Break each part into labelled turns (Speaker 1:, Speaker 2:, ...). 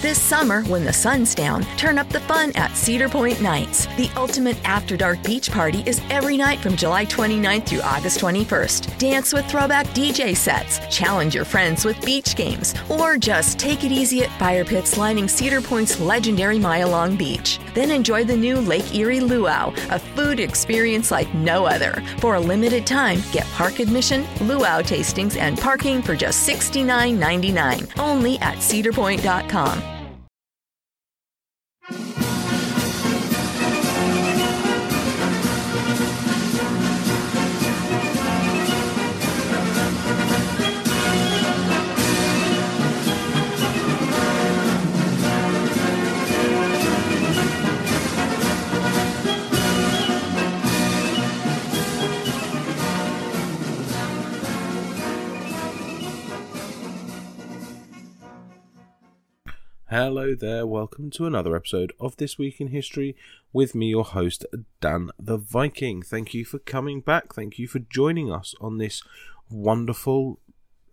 Speaker 1: This summer, when the sun's down, turn up the fun at Cedar Point Nights. The ultimate after dark beach party is every night from July 29th through August 21st. Dance with throwback DJ sets, challenge your friends with beach games, or just take it easy at fire pits lining Cedar Point's legendary Mile Long Beach. Then enjoy the new Lake Erie Luau, a food experience like no other. For a limited time, get park admission, luau tastings, and parking for just $69.99 only at cedarpoint.com. Thank you.
Speaker 2: Hello there, welcome to another episode of This Week in History with me, your host, Dan the Viking. Thank you for coming back. Thank you for joining us on this wonderful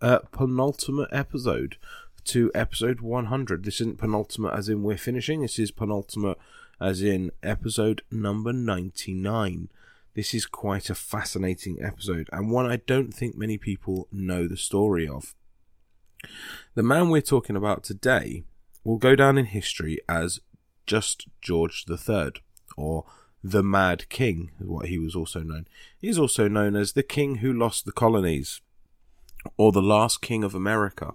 Speaker 2: uh, penultimate episode to episode 100. This isn't penultimate as in we're finishing, this is penultimate as in episode number 99. This is quite a fascinating episode and one I don't think many people know the story of. The man we're talking about today will go down in history as just George III, or the Mad King, what he was also known. He's also known as the King who lost the colonies, or the last King of America.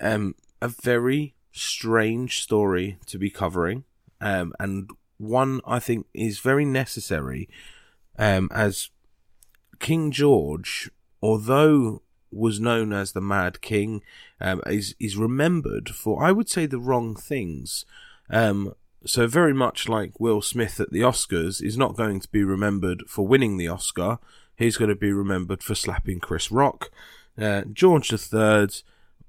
Speaker 2: Um, a very strange story to be covering, um, and one I think is very necessary, um, as King George, although was known as the Mad King, um, is is remembered for I would say the wrong things. Um, so very much like Will Smith at the Oscars is not going to be remembered for winning the Oscar. He's going to be remembered for slapping Chris Rock. Uh, George III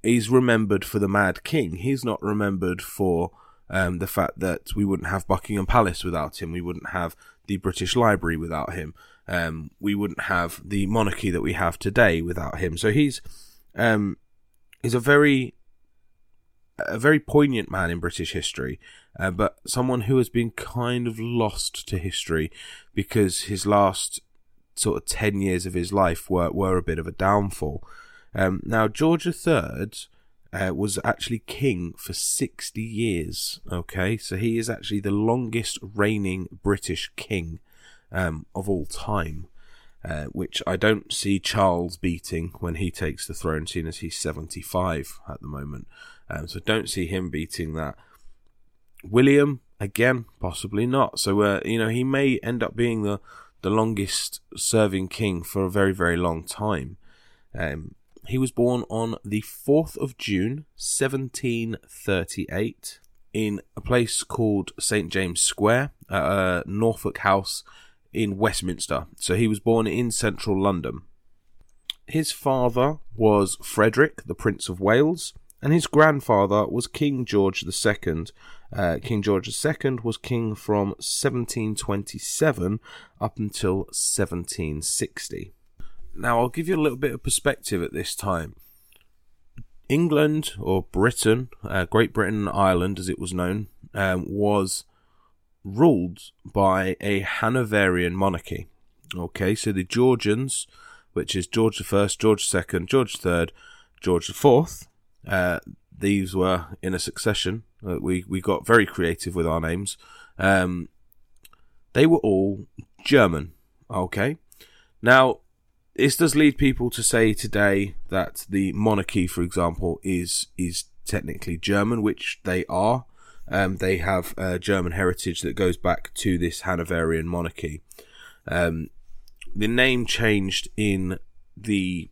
Speaker 2: is remembered for the Mad King. He's not remembered for um, the fact that we wouldn't have Buckingham Palace without him. We wouldn't have the British Library without him. Um, we wouldn't have the monarchy that we have today without him. So he's um, he's a very a very poignant man in British history, uh, but someone who has been kind of lost to history because his last sort of ten years of his life were were a bit of a downfall. Um, now George III uh, was actually king for sixty years. Okay, so he is actually the longest reigning British king um, of all time, uh, which I don't see Charles beating when he takes the throne, seeing as he's 75 at the moment. Um, so don't see him beating that. William, again, possibly not. So, uh, you know, he may end up being the, the longest serving king for a very, very long time. Um, he was born on the 4th of June, 1738, in a place called St. James Square, a Norfolk House in Westminster. So he was born in central London. His father was Frederick, the Prince of Wales, and his grandfather was King George II. Uh, king George II was king from 1727 up until 1760. Now, I'll give you a little bit of perspective at this time. England, or Britain, uh, Great Britain and Ireland as it was known, um, was ruled by a Hanoverian monarchy. Okay, so the Georgians, which is George I, George II, George III, George IV, uh, these were in a succession. Uh, we we got very creative with our names. Um, they were all German. Okay, now this does lead people to say today that the monarchy, for example, is is technically German, which they are. Um, they have German heritage that goes back to this Hanoverian monarchy. Um, the name changed in the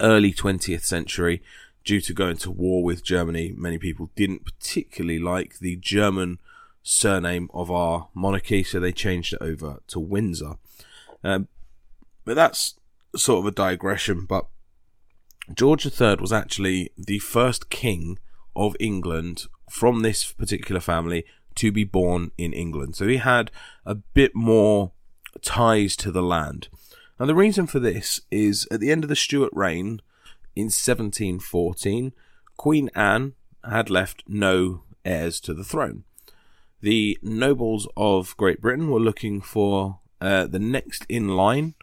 Speaker 2: early 20th century due to going to war with Germany, many people didn't particularly like the German surname of our monarchy, so they changed it over to Windsor. Um, but that's sort of a digression. But George III was actually the first king of England from this particular family to be born in England. So he had a bit more ties to the land. And the reason for this is at the end of the Stuart reign in 1714, Queen Anne had left no heirs to the throne. The nobles of Great Britain were looking for uh, the next in line,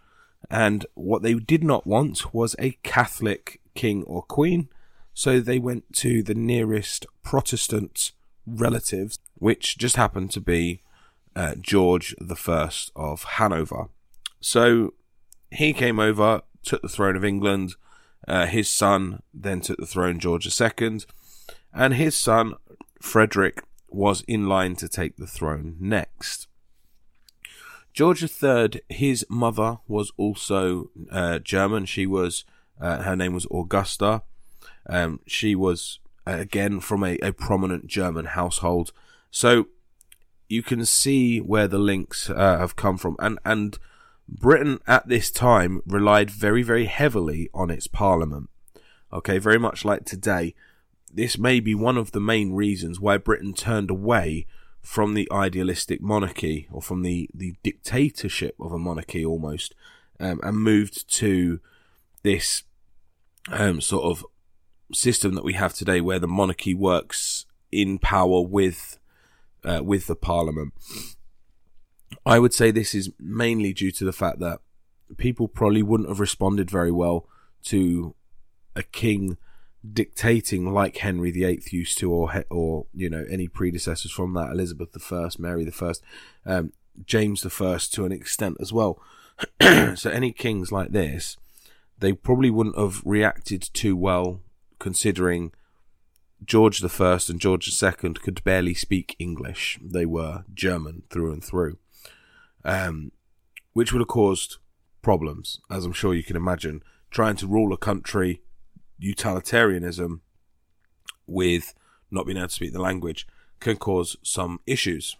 Speaker 2: and what they did not want was a Catholic king or queen, so they went to the nearest Protestant relatives, which just happened to be uh, George the First of Hanover. So he came over, took the throne of England. Uh, his son then took the throne, George II, and his son Frederick was in line to take the throne next. George III, his mother was also uh, German. She was, uh, her name was Augusta. Um, she was again from a, a prominent German household. So you can see where the links uh, have come from, and and Britain at this time relied very very heavily on its parliament. Okay, very much like today. This may be one of the main reasons why Britain turned away from the idealistic monarchy or from the, the dictatorship of a monarchy almost um, and moved to this um, sort of system that we have today, where the monarchy works in power with uh, with the parliament. I would say this is mainly due to the fact that people probably wouldn't have responded very well to a king dictating like Henry VIII used to, or or you know any predecessors from that, Elizabeth I, Mary I, um, James I, to an extent as well. so any kings like this, they probably wouldn't have reacted too well considering George the First and George the Second could barely speak English. They were German through and through, um, which would have caused problems, as I'm sure you can imagine. Trying to rule a country, utilitarianism, with not being able to speak the language can cause some issues.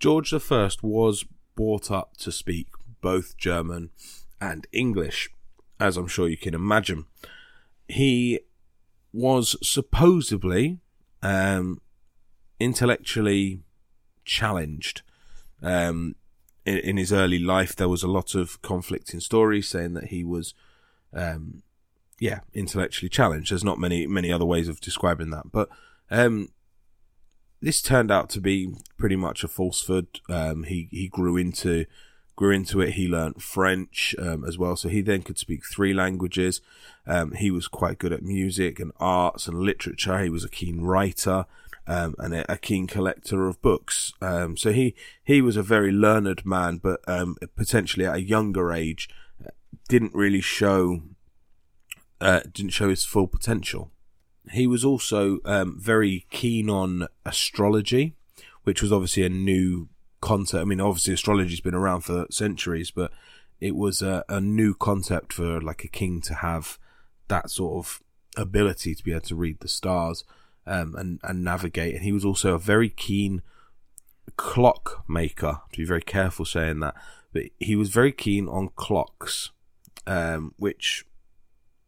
Speaker 2: George the First was brought up to speak both German and English, as I'm sure you can imagine. He was supposedly um, intellectually challenged. Um, in, in, his early life, there was a lot of conflicting stories saying that he was, um, yeah, intellectually challenged. There's not many many other ways of describing that, but um, this turned out to be pretty much a falsehood. Um, he he grew into grew into it. He learned French um, as well, so he then could speak three languages. Um, he was quite good at music and arts and literature. He was a keen writer um, and a, keen collector of books. Um, so he he was a very learned man, but um, potentially at a younger age, uh, didn't really show uh, didn't show his full potential. He was also um, very keen on astrology, which was obviously a new concept. I mean, obviously astrology's been around for centuries, but it was a, a new concept for like a king to have that sort of ability to be able to read the stars um, and and navigate. And he was also a very keen clock maker. To be very careful saying that, but he was very keen on clocks, um, which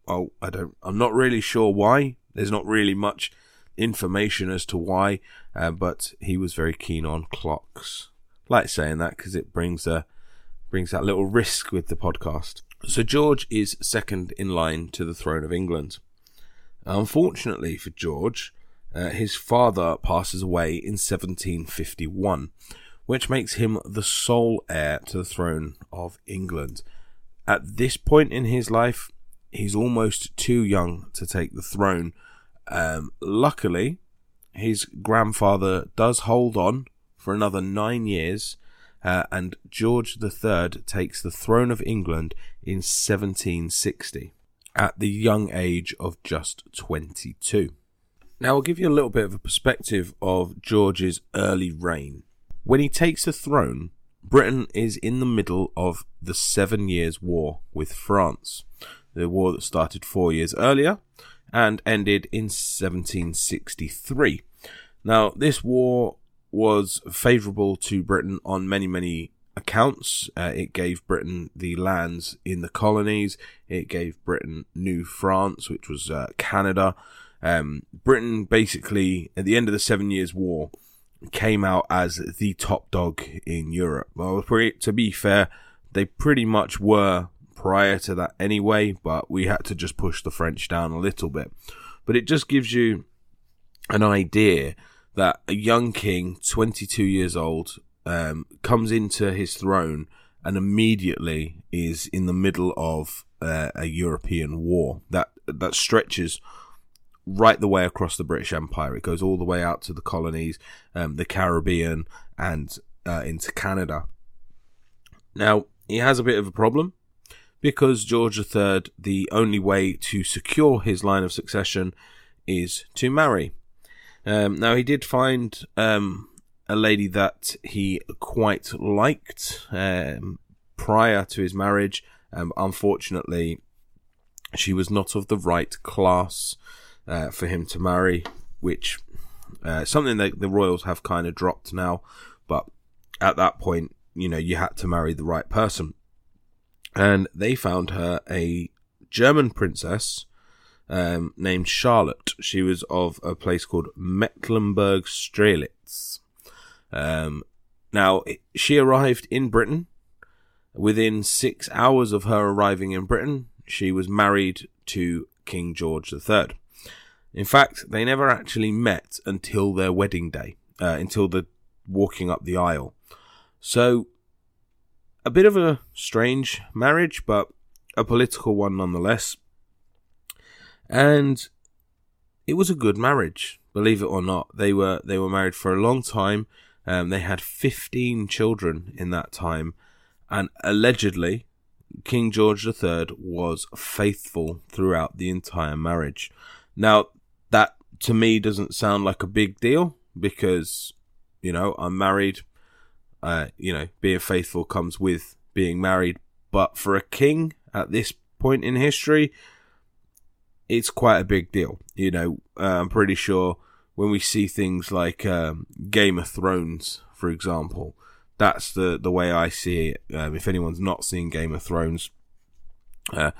Speaker 2: oh I don't I'm not really sure why. There's not really much information as to why, uh, but he was very keen on clocks like saying that because it brings a brings that little risk with the podcast. So George is second in line to the throne of England. Unfortunately for George, uh, his father passes away in 1751, which makes him the sole heir to the throne of England. At this point in his life, he's almost too young to take the throne. Um, luckily, his grandfather does hold on for another nine years, uh, and George III takes the throne of England in 1760 at the young age of just 22. Now, I'll give you a little bit of a perspective of George's early reign. When he takes the throne, Britain is in the middle of the Seven Years' War with France, the war that started four years earlier and ended in 1763. Now, this war was favourable to Britain on many, many accounts. Uh, it gave Britain the lands in the colonies. It gave Britain New France, which was uh, Canada. Um, Britain basically, at the end of the Seven Years' War, came out as the top dog in Europe. Well, to be fair, they pretty much were prior to that anyway, but we had to just push the French down a little bit. But it just gives you an idea that a young king, 22 years old, um, comes into his throne and immediately is in the middle of uh, a European war that that stretches right the way across the British Empire. It goes all the way out to the colonies, um, the Caribbean, and uh, into Canada. Now he has a bit of a problem because George III, the only way to secure his line of succession is to marry. Um, now he did find um, a lady that he quite liked um, prior to his marriage. Um, unfortunately, she was not of the right class uh, for him to marry, which uh, something that the royals have kind of dropped now. But at that point, you know, you had to marry the right person, and they found her a German princess um, named Charlotte. She was of a place called Mecklenburg Strelitz. Um, now, she arrived in Britain. Within six hours of her arriving in Britain, she was married to King George III. In fact, they never actually met until their wedding day, uh, until the walking up the aisle. So, a bit of a strange marriage, but a political one nonetheless. And it was a good marriage, believe it or not. They were they were married for a long time. Um, they had 15 children in that time, and allegedly, King George III was faithful throughout the entire marriage. Now, that to me doesn't sound like a big deal because, you know, I'm married. Uh, you know, being faithful comes with being married. But for a king at this point in history, it's quite a big deal. You know, uh, I'm pretty sure when we see things like um, Game of Thrones, for example, that's the the way I see it. Um, if anyone's not seen Game of Thrones, uh,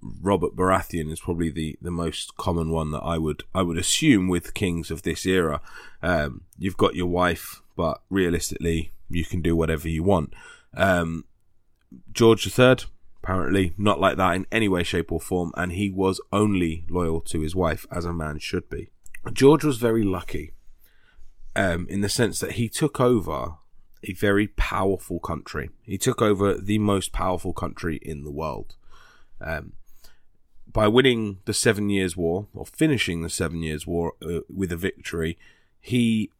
Speaker 2: Robert Baratheon is probably the, the most common one that I would I would assume with kings of this era. Um, you've got your wife, but realistically, you can do whatever you want. Um, George III, apparently not like that in any way, shape, or form, and he was only loyal to his wife, as a man should be. George was very lucky um, in the sense that he took over a very powerful country. He took over the most powerful country in the world. Um, by winning the Seven Years' War, or finishing the Seven Years' War uh, with a victory, he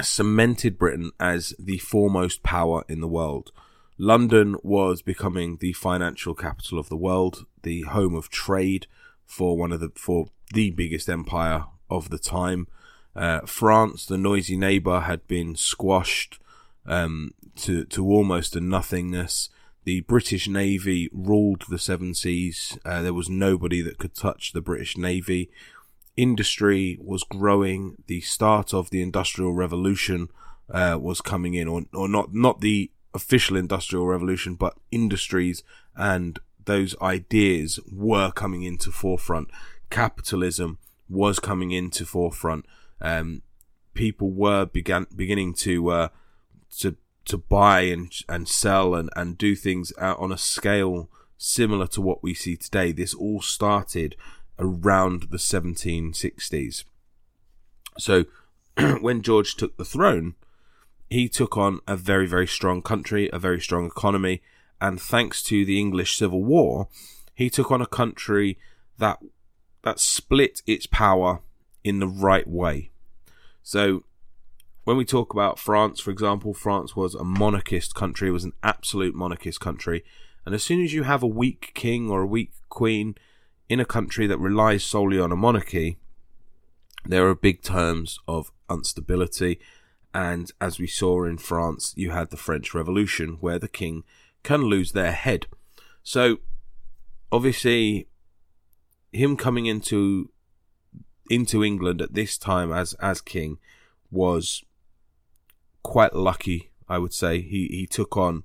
Speaker 2: cemented Britain as the foremost power in the world. London was becoming the financial capital of the world, the home of trade for one of the for the biggest empire of the time. Uh, France, the noisy neighbour, had been squashed um, to to almost a nothingness. The British Navy ruled the seven seas. Uh, there was nobody that could touch the British Navy. Industry was growing. The start of the Industrial Revolution uh, was coming in, or, or not not the official Industrial Revolution, but industries and those ideas were coming into forefront. Capitalism was coming into forefront. Um, people were began beginning to uh, to to buy and and sell and and do things on a scale similar to what we see today. This all started around the 1760s. So when George took the throne, he took on a very very strong country, a very strong economy, and thanks to the English Civil War, he took on a country that that split its power in the right way. So, when we talk about France, for example, France was a monarchist country, it was an absolute monarchist country. And as soon as you have a weak king or a weak queen in a country that relies solely on a monarchy, there are big terms of instability. And as we saw in France, you had the French Revolution, where the king can lose their head. So, obviously, him coming into into England at this time as as king was quite lucky, I would say. He he took on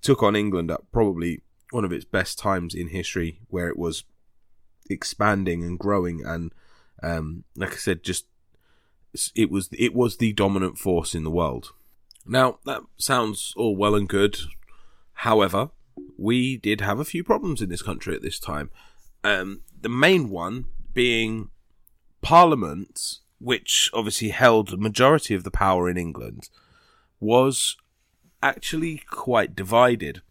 Speaker 2: took on England at probably one of its best times in history, where it was expanding and growing, and um, like I said, just it was it was the dominant force in the world. Now that sounds all well and good. However, we did have a few problems in this country at this time. Um, the main one being Parliament, which obviously held the majority of the power in England, was actually quite divided.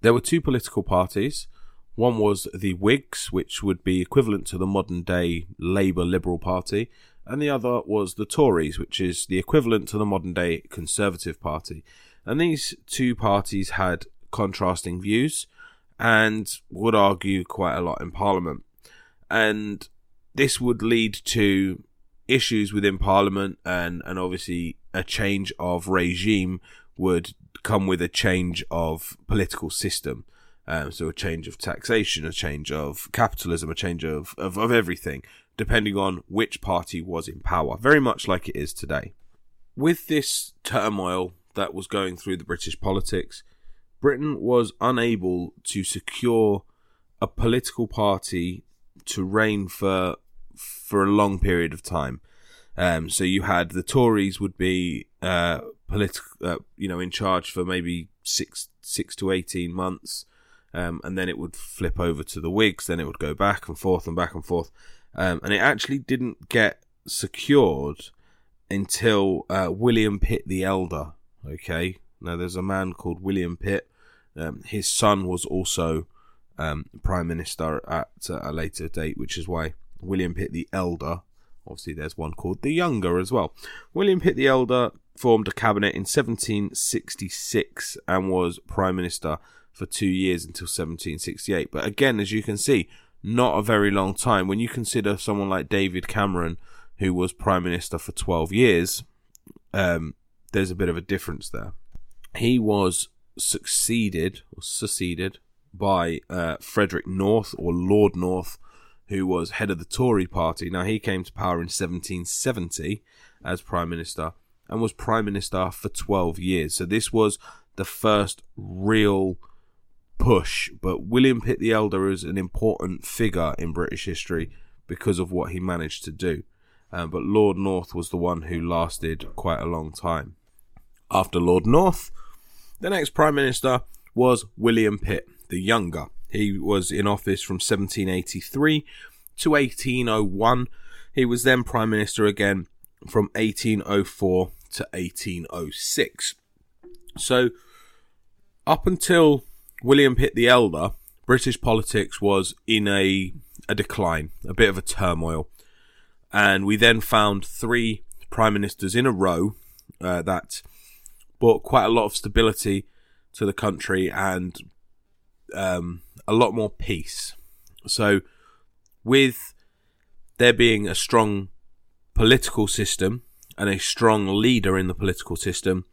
Speaker 2: There were two political parties. One was the Whigs, which would be equivalent to the modern day Labour Liberal Party, and the other was the Tories, which is the equivalent to the modern day Conservative Party. And these two parties had contrasting views and would argue quite a lot in Parliament. And this would lead to issues within Parliament and, and obviously a change of regime would come with a change of political system. Um, so a change of taxation, a change of capitalism, a change of, of, of everything, depending on which party was in power, very much like it is today. With this turmoil that was going through the British politics, Britain was unable to secure a political party to reign for for a long period of time. Um, so you had the Tories would be uh, political, uh, you know, in charge for maybe six six to eighteen months, um, and then it would flip over to the Whigs. Then it would go back and forth and back and forth, um, and it actually didn't get secured until uh, William Pitt the Elder. Okay, now there's a man called William Pitt. Um, his son was also um, prime minister at a later date, which is why William Pitt the Elder Obviously, there's one called the Younger as well. William Pitt the Elder formed a cabinet in 1766 and was prime minister for two years until 1768. But again, as you can see, not a very long time. When you consider someone like David Cameron, who was prime minister for 12 years, um, there's a bit of a difference there. He was succeeded or succeeded by uh, Frederick North or Lord North, who was head of the Tory party. Now, he came to power in 1770 as Prime Minister and was Prime Minister for 12 years. So, this was the first real push. But William Pitt the Elder is an important figure in British history because of what he managed to do. Um, but Lord North was the one who lasted quite a long time. After Lord North, the next Prime Minister was William Pitt the Younger. He was in office from 1783 to 1801. He was then Prime Minister again from 1804 to 1806. So, up until William Pitt the Elder, British politics was in a, a decline, a bit of a turmoil. And we then found three prime ministers in a row uh, that brought quite a lot of stability to the country and um, a lot more peace. So, with there being a strong political system and a strong leader in the political system,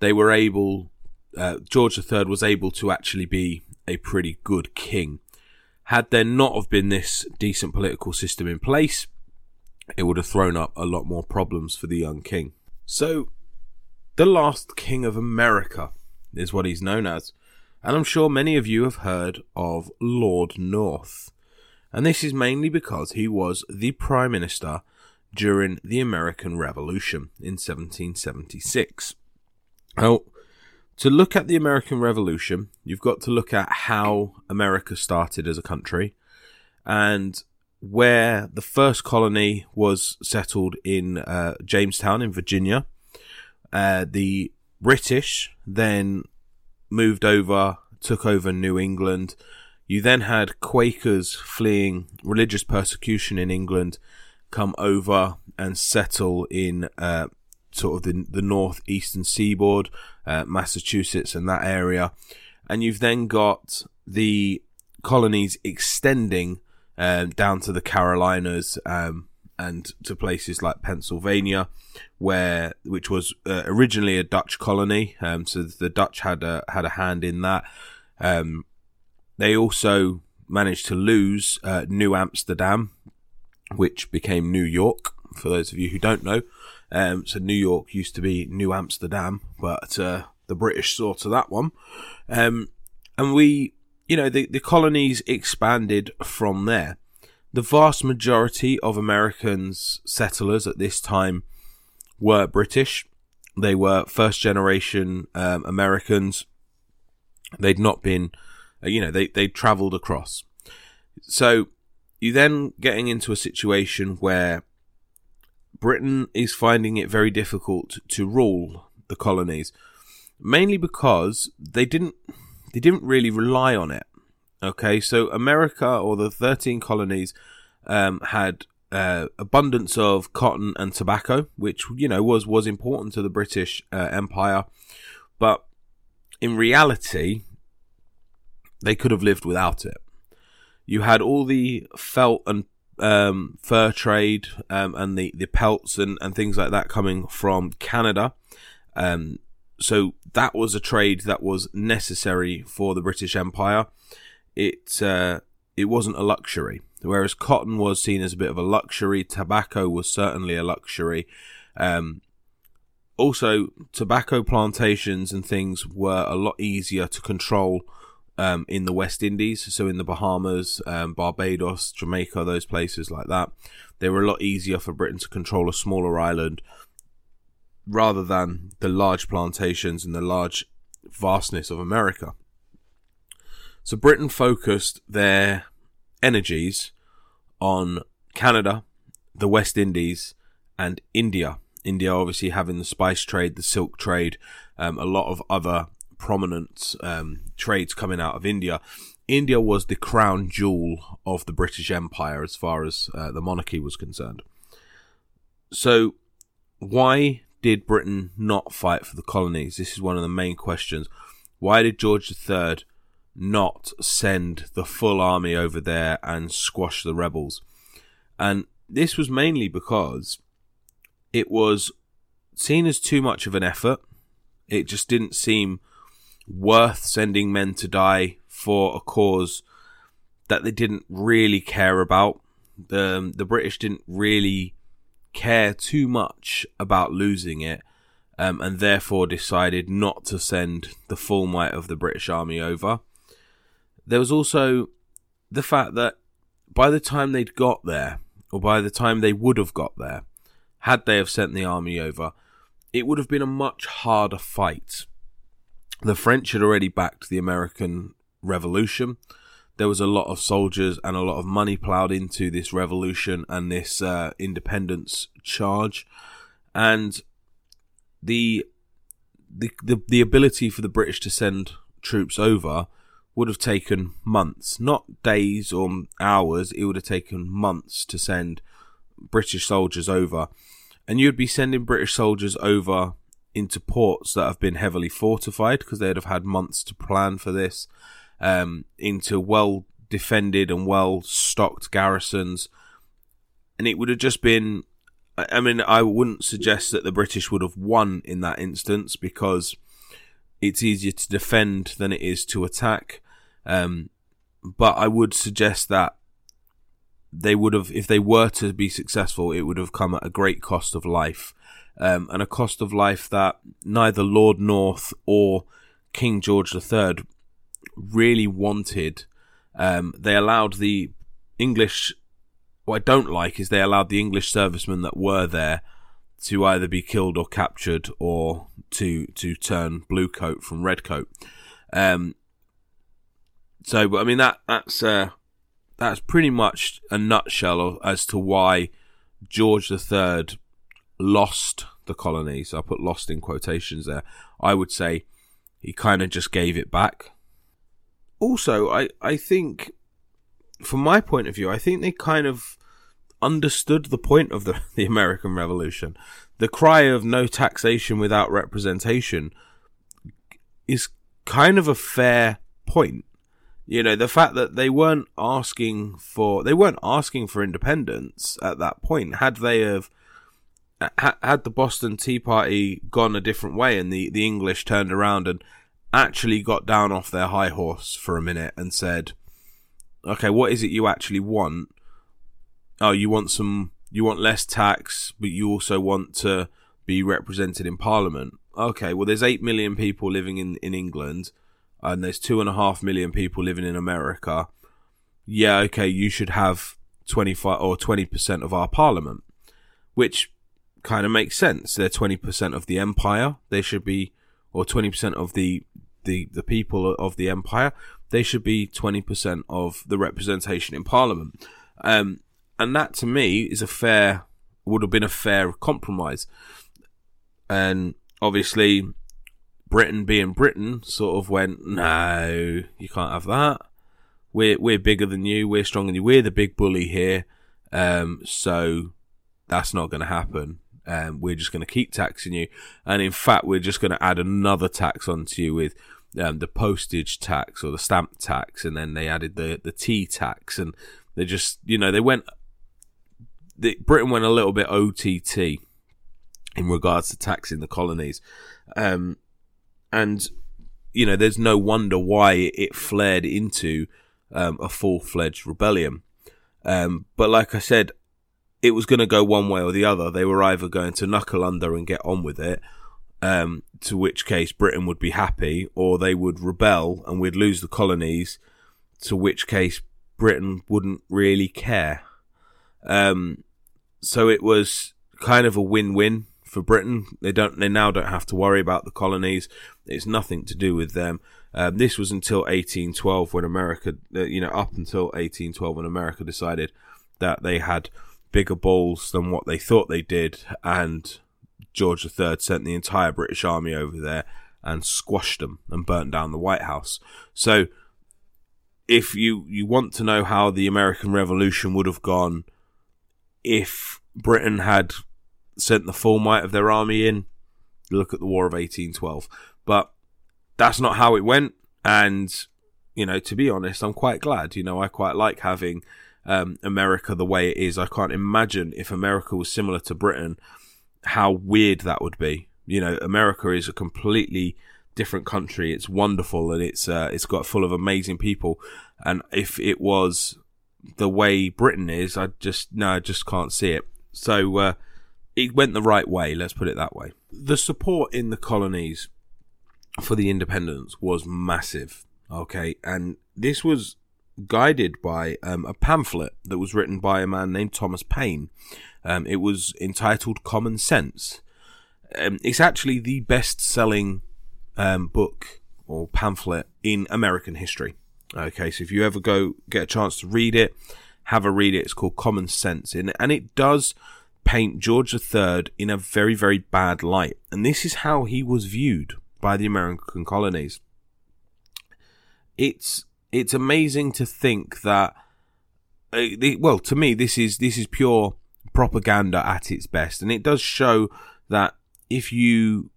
Speaker 2: they were able. Uh, George III was able to actually be a pretty good king. Had there not have been this decent political system in place, it would have thrown up a lot more problems for the young king. So, the last king of America is what he's known as and I'm sure many of you have heard of Lord North. And this is mainly because he was the Prime Minister during the American Revolution in 1776. Now, to look at the American Revolution, you've got to look at how America started as a country and where the first colony was settled in uh, Jamestown in Virginia. Uh, the British then moved over, took over New England. You then had Quakers fleeing religious persecution in England come over and settle in uh, sort of the, the northeastern seaboard, uh, Massachusetts and that area. And you've then got the colonies extending um, down to the Carolinas um, and to places like Pennsylvania, where which was uh, originally a Dutch colony. Um, so the Dutch had a had a hand in that. Um, they also managed to lose uh, New Amsterdam, which became New York. For those of you who don't know, um, so New York used to be New Amsterdam, but uh, the British saw to that one. Um, and we, you know, the, the colonies expanded from there. The vast majority of Americans settlers at this time were British. They were first generation um, Americans. They'd not been, uh, you know, they they travelled across. So you then getting into a situation where Britain is finding it very difficult to rule the colonies, mainly because they didn't they didn't really rely on it. Okay, so America or the thirteen colonies um, had uh, abundance of cotton and tobacco, which you know was was important to the British uh, Empire, but in reality, they could have lived without it. You had all the felt and um, fur trade um, and the, the pelts and, and things like that coming from Canada. Um, so that was a trade that was necessary for the British Empire. It uh, it wasn't a luxury, whereas cotton was seen as a bit of a luxury. Tobacco was certainly a luxury. Um, also, tobacco plantations and things were a lot easier to control um, in the West Indies, so in the Bahamas, um, Barbados, Jamaica, those places like that. They were a lot easier for Britain to control a smaller island rather than the large plantations and the large vastness of America. So Britain focused their energies on Canada, the West Indies, and India. India obviously having the spice trade, the silk trade, um, a lot of other prominent um, trades coming out of India. India was the crown jewel of the British Empire as far as uh, the monarchy was concerned. So, why did Britain not fight for the colonies? This is one of the main questions. Why did George III not send the full army over there and squash the rebels? And this was mainly because it was seen as too much of an effort. It just didn't seem worth sending men to die for a cause that they didn't really care about. The, the British didn't really care too much about losing it, um, and therefore decided not to send the full might of the British Army over. There was also the fact that by the time they'd got there, or by the time they would have got there, had they have sent the army over, it would have been a much harder fight the French had already backed the American Revolution. There was a lot of soldiers and a lot of money ploughed into this revolution and this uh, independence charge, and the, the the the ability for the British to send troops over would have taken months, not days or hours. It would have taken months to send British soldiers over, and you'd be sending British soldiers over into ports that have been heavily fortified because they'd have had months to plan for this, um, into well defended and well stocked garrisons. And it would have just been. I mean, I wouldn't suggest that the British would have won in that instance because it's easier to defend than it is to attack. Um, but I would suggest that they would have, if they were to be successful, it would have come at a great cost of life um, and a cost of life that neither Lord North or King George III really wanted. Um, they allowed the English. What I don't like is they allowed the English servicemen that were there to either be killed or captured or to to turn blue coat from red coat. Um, so, but I mean that that's uh, that's pretty much a nutshell as to why George III lost the colonies. I put lost in quotations there. I would say he kind of just gave it back. Also, I, I think, from my point of view, I think they kind of understood the point of the, the American Revolution. The cry of no taxation without representation is kind of a fair point. You know, the fact that they weren't asking for they weren't asking for independence at that point. Had they have Uh, had the Boston Tea Party gone a different way and the, the English turned around and actually got down off their high horse for a minute and said, okay, what is it you actually want? Oh, you want some, you want less tax, but you also want to be represented in Parliament. Okay, well, there's 8 million people living in, in England, and there's 2.5 million people living in America. Yeah, okay, you should have 25 or 20% of our Parliament, which kind of makes sense. They're 20% of the empire. They should be, or 20% of the, the, the people of the empire. They should be 20% of the representation in parliament. Um, and that to me is a fair, would have been a fair compromise. And obviously, Britain being Britain sort of went, no, you can't have that. We're, we're bigger than you. We're stronger than you. We're the big bully here. Um, so that's not going to happen um, we're just going to keep taxing you. And in fact, we're just going to add another tax onto you with um, the postage tax or the stamp tax. And then they added the, the tea tax. And they just, you know, they went, the, Britain went a little bit OTT in regards to taxing the colonies. Um, and, you know, there's no wonder why it flared into um, a full fledged rebellion. Um, but like I said, it was going to go one way or the other. They were either going to knuckle under and get on with it, um, to which case Britain would be happy, or they would rebel and we'd lose the colonies, to which case Britain wouldn't really care. Um, so it was kind of a win-win for Britain. They don't, they now don't have to worry about the colonies. It's nothing to do with them. Um, this was until 1812 when America, uh, you know, up until 1812 when America decided that they had bigger balls than what they thought they did, and George III sent the entire British Army over there and squashed them and burnt down the White House. So, if you, you want to know how the American Revolution would have gone if Britain had sent the full might of their army in, look at the War of 1812. But that's not how it went, and you know, to be honest, I'm quite glad. You know, I quite like having um, America the way it is. I can't imagine if America was similar to Britain, how weird that would be. You know, America is a completely different country. It's wonderful and it's uh, it's got full of amazing people. And if it was the way Britain is, I just no, I just can't see it. So uh, it went the right way. Let's put it that way. The support in the colonies for the independence was massive. Okay, and this was guided by um, a pamphlet that was written by a man named Thomas Paine. Um, it was entitled Common Sense. Um, it's actually the best selling um, book or pamphlet in American history. Okay, so if you ever go get a chance to read it, have a read it. It's called Common Sense, and it does paint George III in a very, very bad light. And this is how he was viewed by the American colonies. It's it's amazing to think that uh, well to me this is this is pure propaganda at its best. And it does show that if you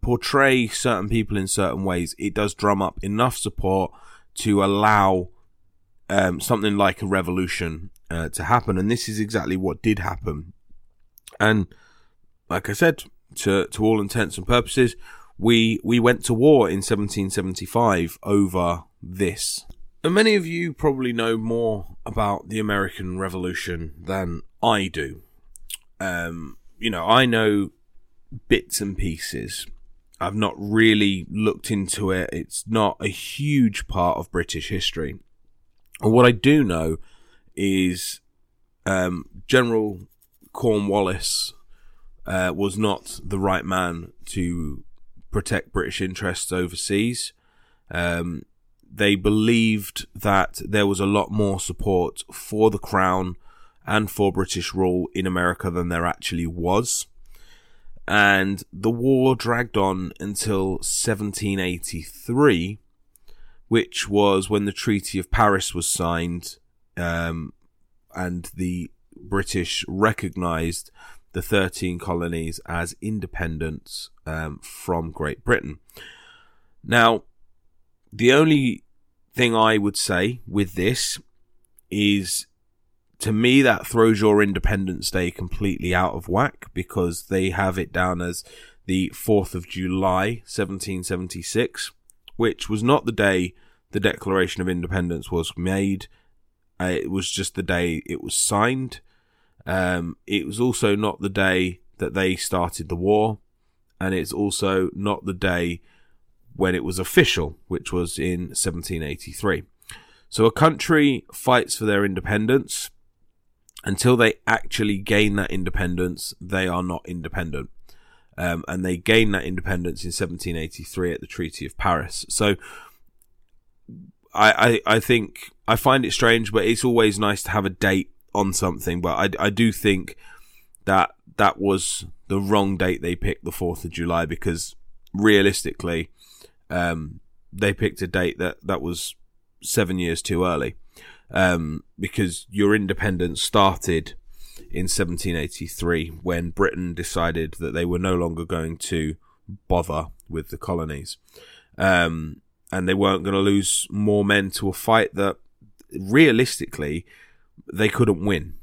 Speaker 2: portray certain people in certain ways it does drum up enough support to allow um, something like a revolution uh, to happen. And this is exactly what did happen. And like i said to to all intents and purposes we we went to war in 1775 over this. And many of you probably know more about the American Revolution than I do. Um, you know, I know bits and pieces. I've not really looked into it. It's not a huge part of British history. And what I do know is um, General Cornwallis uh, was not the right man to protect British interests overseas. Um, they believed that there was a lot more support for the crown and for British rule in America than there actually was. And the war dragged on until 1783, which was when the Treaty of Paris was signed, um, and the British recognized the 13 colonies as independents um, from Great Britain. Now, the only thing I would say with this is to me that throws your Independence Day completely out of whack because they have it down as the 4th of July 1776, which was not the day the Declaration of Independence was made Uh, it was just the day it was signed. Um, it was also not the day that they started the war, and it's also not the day when it was official, which was in 1783. So a country fights for their independence. Until they actually gain that independence, they are not independent. Um, and they gain that independence in 1783 at the Treaty of Paris. So I, I, I think I find it strange, but it's always nice to have a date on something. But I, I do think that that was the wrong date they picked, the 4th of July, because realistically, um, they picked a date that, that was seven years too early. Um, because your independence started in 1783 when Britain decided that they were no longer going to bother with the colonies. Um, and they weren't going to lose more men to a fight that realistically they couldn't win.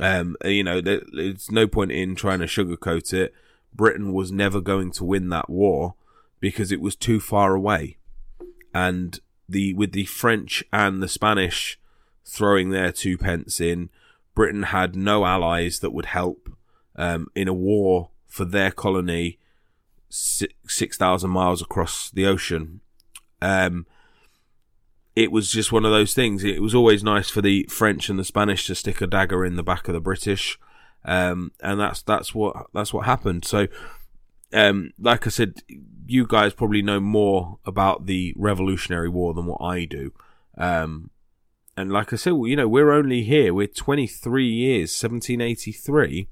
Speaker 2: Um, you know, there's no point in trying to sugarcoat it. Britain was never going to win that war because it was too far away. And the with the French and the Spanish throwing their two pence in, Britain had no allies that would help um, in a war for their colony six thousand miles across the ocean. Um, it was just one of those things. It was always nice for the French and the Spanish to stick a dagger in the back of the British, um, and that's that's what that's what happened. So, um, like I said, you guys probably know more about the Revolutionary War than what I do. Um, and like I said, well, you know, we're only here. We're 23 years, 1783.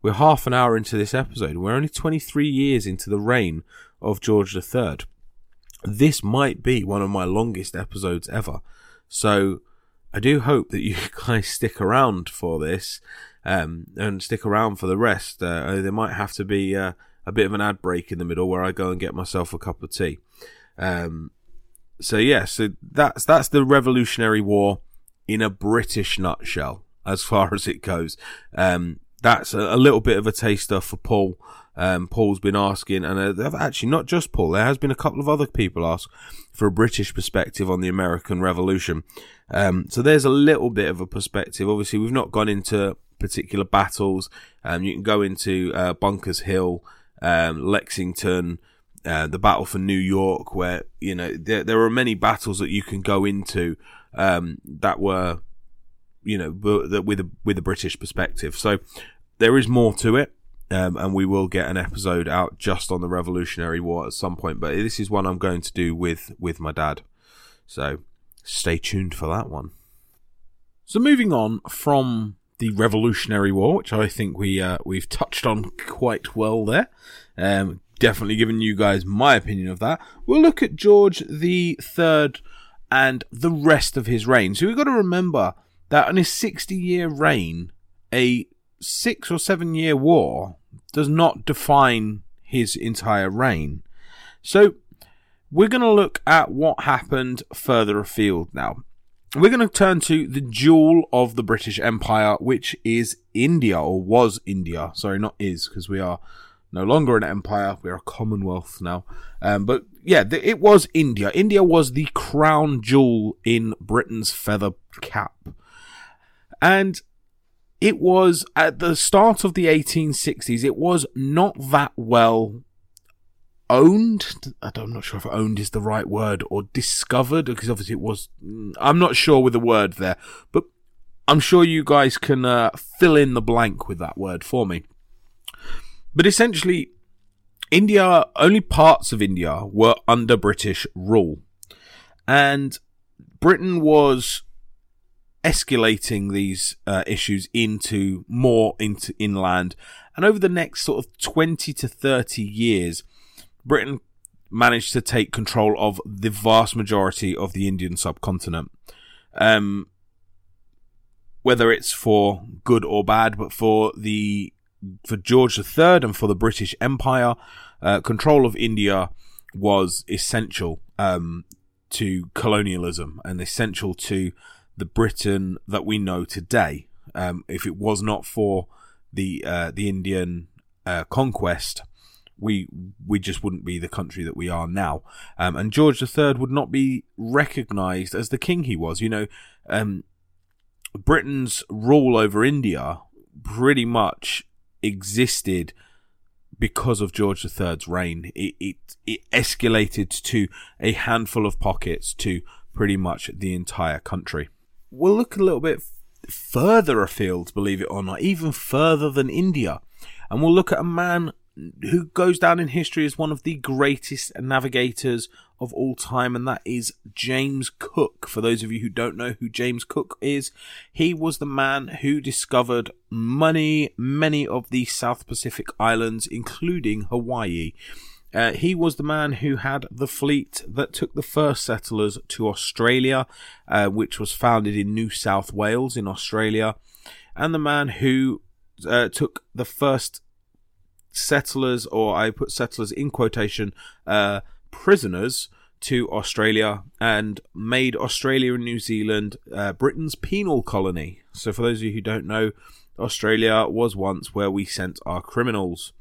Speaker 2: We're half an hour into this episode. We're only 23 years into the reign of George III. This might be one of my longest episodes ever. So I do hope that you guys stick around for this um, and stick around for the rest. Uh, there might have to be uh, a bit of an ad break in the middle where I go and get myself a cup of tea. Um, so yeah, so that's that's the Revolutionary War in a British nutshell, as far as it goes. Um, that's a, a, little bit of a taster for Paul. Um, Paul's been asking, and uh, actually not just Paul. There has been a couple of other people ask for a British perspective on the American Revolution. Um, so there's a little bit of a perspective. Obviously, we've not gone into particular battles. Um, you can go into uh, Bunkers Hill, um, Lexington, uh, the battle for New York, where you know there there are many battles that you can go into um, that were you know with a with a British perspective. So there is more to it. Um, and we will get an episode out just on the Revolutionary War at some point. But this is one I'm going to do with with my dad, so stay tuned for that one. So moving on from the Revolutionary War, which I think we uh, we've touched on quite well there. Um, definitely giving you guys my opinion of that. We'll look at George the Third and the rest of his reign. So we've got to remember that in his 60 year reign, a six or seven year war does not define his entire reign. So we're going to look at what happened further afield now. We're going to turn to the jewel of the British Empire, which is India, or was India. Sorry, not is, because we are no longer an empire. We're a commonwealth now. Um, but yeah, it was India. India was the crown jewel in Britain's feather cap. And it was at the start of the 1860s, it was not that well owned. I'm not sure if owned is the right word or discovered because obviously it was. I'm not sure with the word there, but I'm sure you guys can uh, fill in the blank with that word for me. But essentially, India, only parts of India were under British rule. And Britain was escalating these uh, issues into more into inland. And over the next sort of 20 to 30 years, Britain managed to take control of the vast majority of the Indian subcontinent. Um, whether it's for good or bad, but for the for George III and for the British Empire, uh, control of India was essential um, to colonialism and essential to the Britain that we know today. Um, if it was not for the uh, the Indian uh, conquest, we we just wouldn't be the country that we are now. Um, and George III would not be recognised as the king he was. You know, um, Britain's rule over India pretty much existed because of George III's reign. It, it, it escalated to a handful of pockets to pretty much the entire country. We'll look a little bit further afield, believe it or not, even further than India. And we'll look at a man who goes down in history as one of the greatest navigators of all time, and that is James Cook. For those of you who don't know who James Cook is, he was the man who discovered many, many of the South Pacific islands, including Hawaii. Uh, he was the man who had the fleet that took the first settlers to Australia, uh, which was founded in New South Wales in Australia, and the man who uh, took the first settlers, or I put settlers in quotation, uh, prisoners to Australia and made Australia and New Zealand uh, Britain's penal colony. So, for those of you who don't know, Australia was once where we sent our criminals,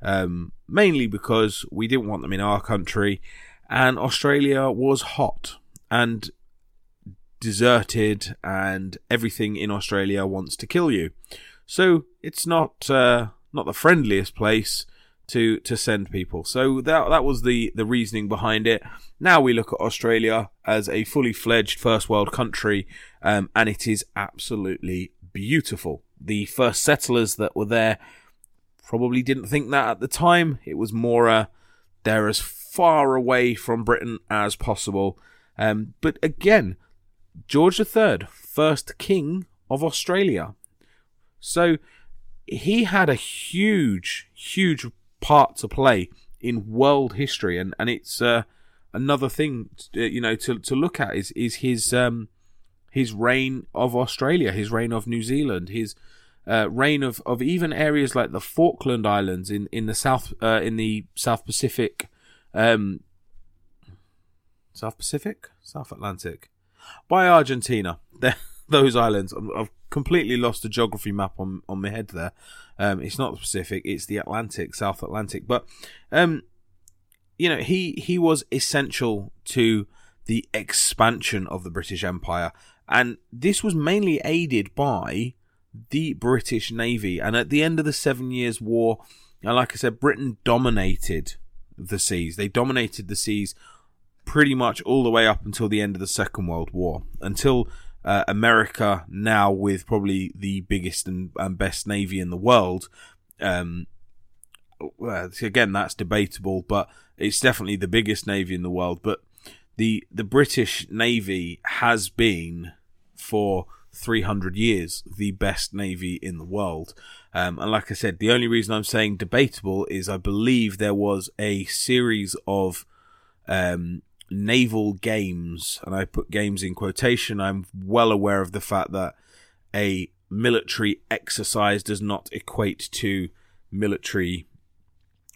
Speaker 2: um, mainly because we didn't want them in our country, and Australia was hot and deserted, and everything in Australia wants to kill you. So, it's not uh, not the friendliest place to to send people. So that that was the the reasoning behind it. Now we look at Australia as a fully fledged first world country, um, and it is absolutely beautiful. The first settlers that were there probably didn't think that at the time. It was more uh, they're as far away from Britain as possible. Um, but again, George III, first king of Australia. So he had a huge, huge part to play in world history, and and it's uh, another thing uh, you know to to look at is is his um his reign of Australia, his reign of New Zealand, his uh, reign of, of even areas like the Falkland Islands in in the south uh, in the South Pacific, um, South Pacific, South Atlantic, by Argentina. those islands. I've completely lost the geography map on on my head there. Um, it's not the Pacific; it's the Atlantic, South Atlantic. But um, you know, he he was essential to the expansion of the British Empire, and this was mainly aided by the British Navy. And at the end of the Seven Years' War, and like I said, Britain dominated the seas. They dominated the seas pretty much all the way up until the end of the Second World War, until uh, America now with probably the biggest and, and best navy in the world. Um, well, again, that's debatable, but it's definitely the biggest navy in the world. But the the British Navy has been for 300 years the best navy in the world. Um, and like I said, the only reason I'm saying debatable is I believe there was a series of um, naval games, and I put games in quotation, I'm well aware of the fact that a military exercise does not equate to military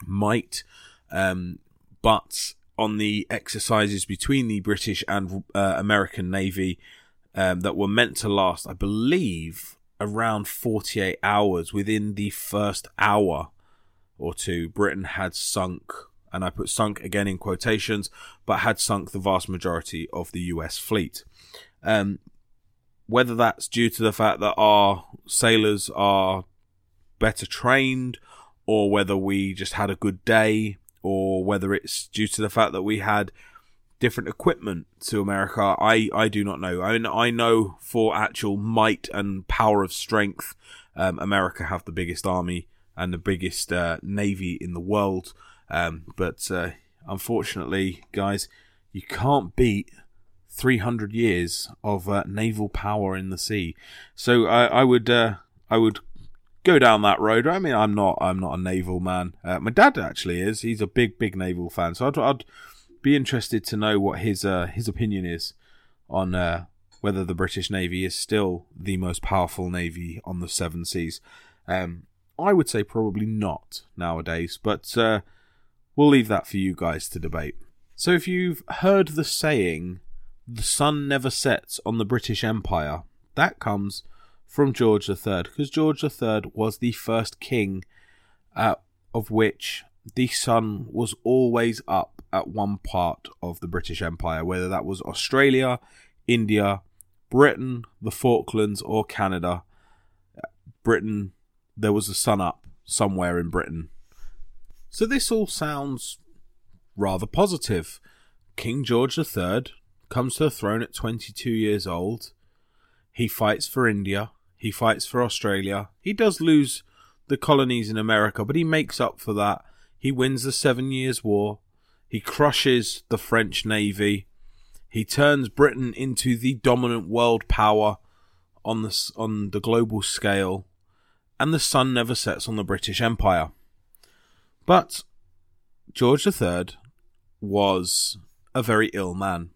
Speaker 2: might. Um, but on the exercises between the British and uh, American Navy um, that were meant to last, I believe, around 48 hours, within the first hour or two, Britain had sunk and I put sunk again in quotations, but had sunk the vast majority of the US fleet. Um, whether that's due to the fact that our sailors are better trained, or whether we just had a good day, or whether it's due to the fact that we had different equipment to America, I, I do not know. I, I know for actual might and power of strength, um, America have the biggest army and the biggest uh, navy in the world. Um, but uh, unfortunately, guys, you can't beat 300 years of uh, naval power in the sea. So I, I would uh, I would go down that road. I mean, I'm not I'm not a naval man. Uh, my dad actually is. He's a big big naval fan. So I'd, I'd be interested to know what his uh, his opinion is on uh, whether the British Navy is still the most powerful navy on the seven seas. Um, I would say probably not nowadays, but uh, We'll leave that for you guys to debate. So, if you've heard the saying, the sun never sets on the British Empire, that comes from George III, because George III was the first king uh, of which the sun was always up at one part of the British Empire, whether that was Australia, India, Britain, the Falklands, or Canada. Britain, there was a sun up somewhere in Britain. So this all sounds rather positive. King George III comes to the throne at 22 years old. He fights for India. He fights for Australia. He does lose the colonies in America, but he makes up for that. He wins the Seven Years' War. He crushes the French Navy. He turns Britain into the dominant world power on the, on the global scale. And the sun never sets on the British Empire. But George III was a very ill man.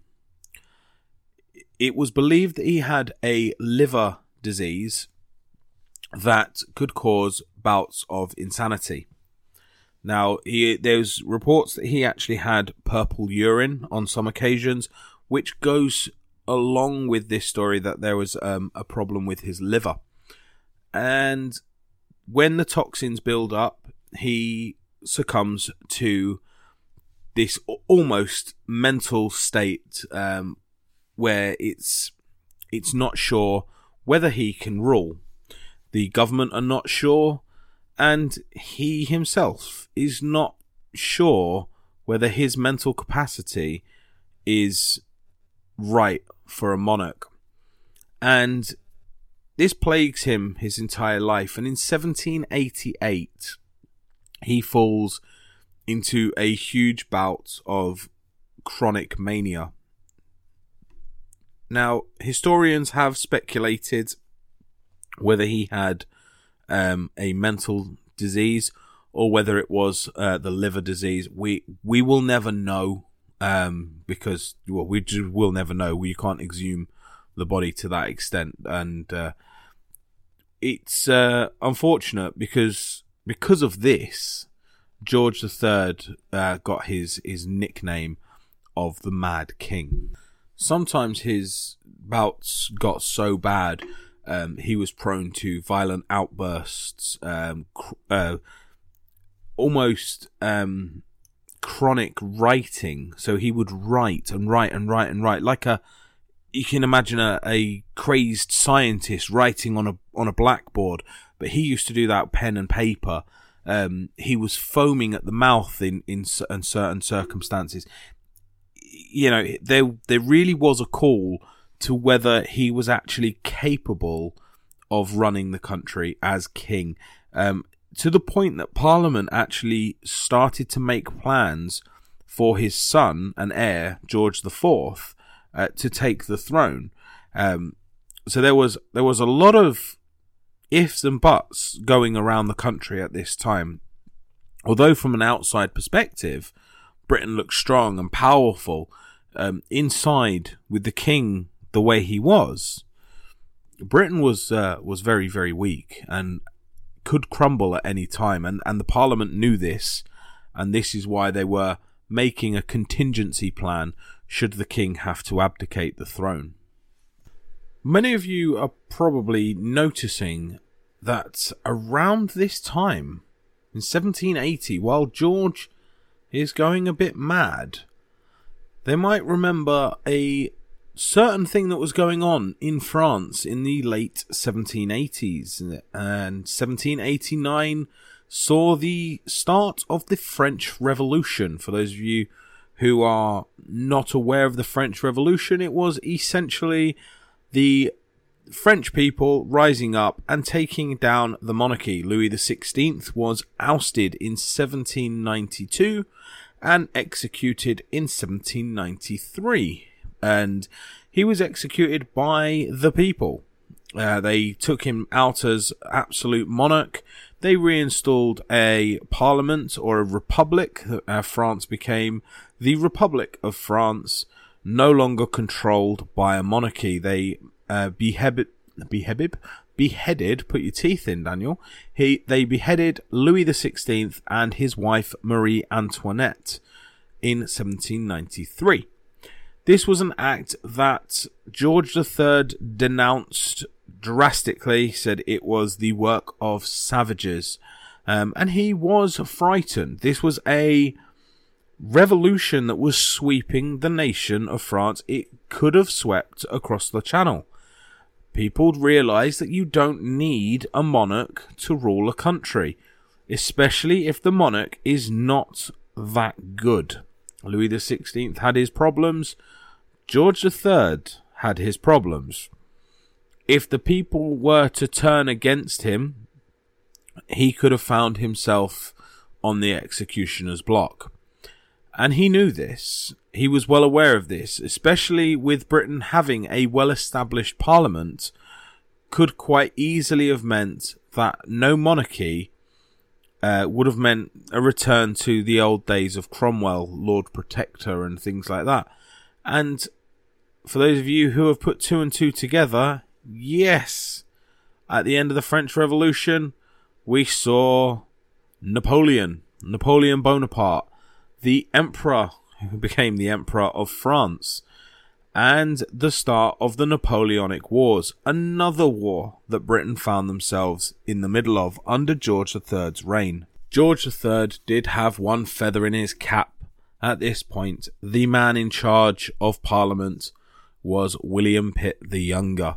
Speaker 2: It was believed that he had a liver disease that could cause bouts of insanity. Now, he, there's reports that he actually had purple urine on some occasions, which goes along with this story that there was um, a problem with his liver. And when the toxins build up, he succumbs to this almost mental state um, where it's it's not sure whether he can rule. The government are not sure, and he himself is not sure whether his mental capacity is right for a monarch. And this plagues him his entire life. And in 1788, he falls into a huge bout of chronic mania. Now, historians have speculated whether he had um, a mental disease or whether it was uh, the liver disease. We we will never know um, because well, we just will never know. We can't exhume the body to that extent, and uh, it's uh, unfortunate because because of this, George III uh, got his his nickname of the Mad King. Sometimes his bouts got so bad, um, he was prone to violent outbursts, um, cr- uh, almost um, chronic writing. So he would write and write and write and write like a. You can imagine a, a crazed scientist writing on a on a blackboard, but he used to do that pen and paper. Um, he was foaming at the mouth in, in, in certain circumstances. You know, there there really was a call to whether he was actually capable of running the country as king. Um, to the point that Parliament actually started to make plans for his son and heir, George IV, uh, to take the throne. Um, so there was there was a lot of ifs and buts going around the country at this time. Although from an outside perspective, Britain looked strong and powerful, um, inside with the king the way he was, Britain was uh, was very very weak and could crumble at any time, and and the Parliament knew this, and this is why they were making a contingency plan should the king have to abdicate the throne. Many of you are probably noticing that around this time, in 1780, while George is going a bit mad, they might remember a certain thing that was going on in France in the late 1780s and 1789 saw the start of the French Revolution. For those of you who are not aware of the French Revolution, it was essentially the French people rising up and taking down the monarchy. Louis XVI was ousted in 1792 and executed in 1793 and he was executed by the people. Uh, they took him out as absolute monarch. They reinstalled a parliament or a republic. Uh, France became the Republic of France, no longer controlled by a monarchy. They uh, beheaded, beheaded, beheaded. Put your teeth in, Daniel. He they beheaded Louis the Sixteenth and his wife Marie Antoinette in 1793. This was an act that George III denounced drastically, said it was the work of savages. Um, and he was frightened. This was a revolution that was sweeping the nation of France. It could have swept across the channel. people realized that you don't need a monarch to rule a country, especially if the monarch is not that good. Louis XVI had his problems, George III had his problems. If the people were to turn against him, he could have found himself on the executioner's block. And he knew this. He was well aware of this, especially with Britain having a well established parliament, could quite easily have meant that no monarchy uh, would have meant a return to the old days of Cromwell, Lord Protector, and things like that. And for those of you who have put two and two together, yes, at the end of the French Revolution, we saw Napoleon, Napoleon Bonaparte, the Emperor who became the Emperor of France, and the start of the Napoleonic Wars, another war that Britain found themselves in the middle of under George III's reign. George III did have one feather in his cap at this point. The man in charge of Parliament was William Pitt the Younger.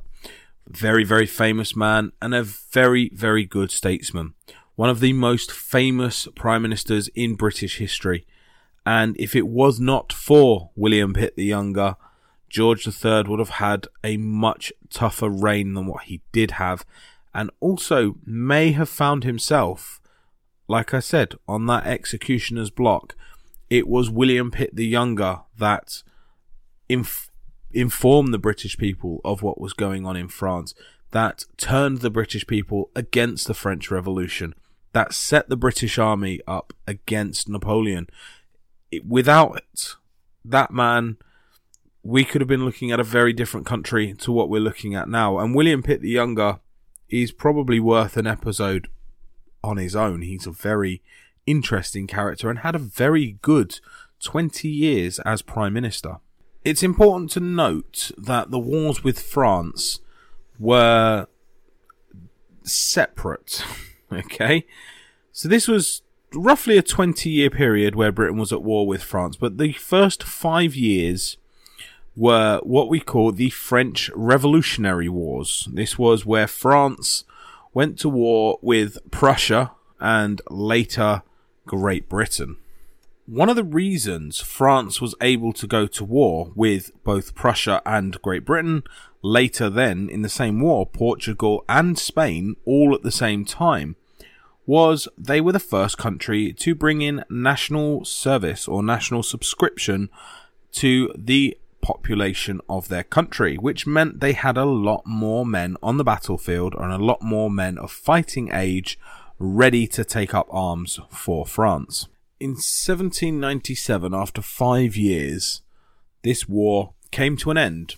Speaker 2: Very, very famous man and a very, very good statesman. One of the most famous prime ministers in British history. And if it was not for William Pitt the Younger, George III would have had a much tougher reign than what he did have, and also may have found himself, like I said, on that executioner's block. It was William Pitt the Younger that inf- informed the British people of what was going on in France, that turned the British people against the French Revolution, that set the British army up against Napoleon. It, without it, that man we could have been looking at a very different country to what we're looking at now. And William Pitt the Younger is probably worth an episode on his own. He's a very interesting character and had a very good 20 years as Prime Minister. It's important to note that the wars with France were separate. okay? So this was roughly a 20 year period where Britain was at war with France, but the first five years were what we call the French Revolutionary Wars. This was where France went to war with Prussia and later Great Britain. One of the reasons France was able to go to war with both Prussia and Great Britain, later then in the same war, Portugal and Spain all at the same time, was they were the first country to bring in national service or national subscription to the population of their country, which meant they had a lot more men on the battlefield and a lot more men of fighting age ready to take up arms for France. In 1797, after five years, this war came to an end.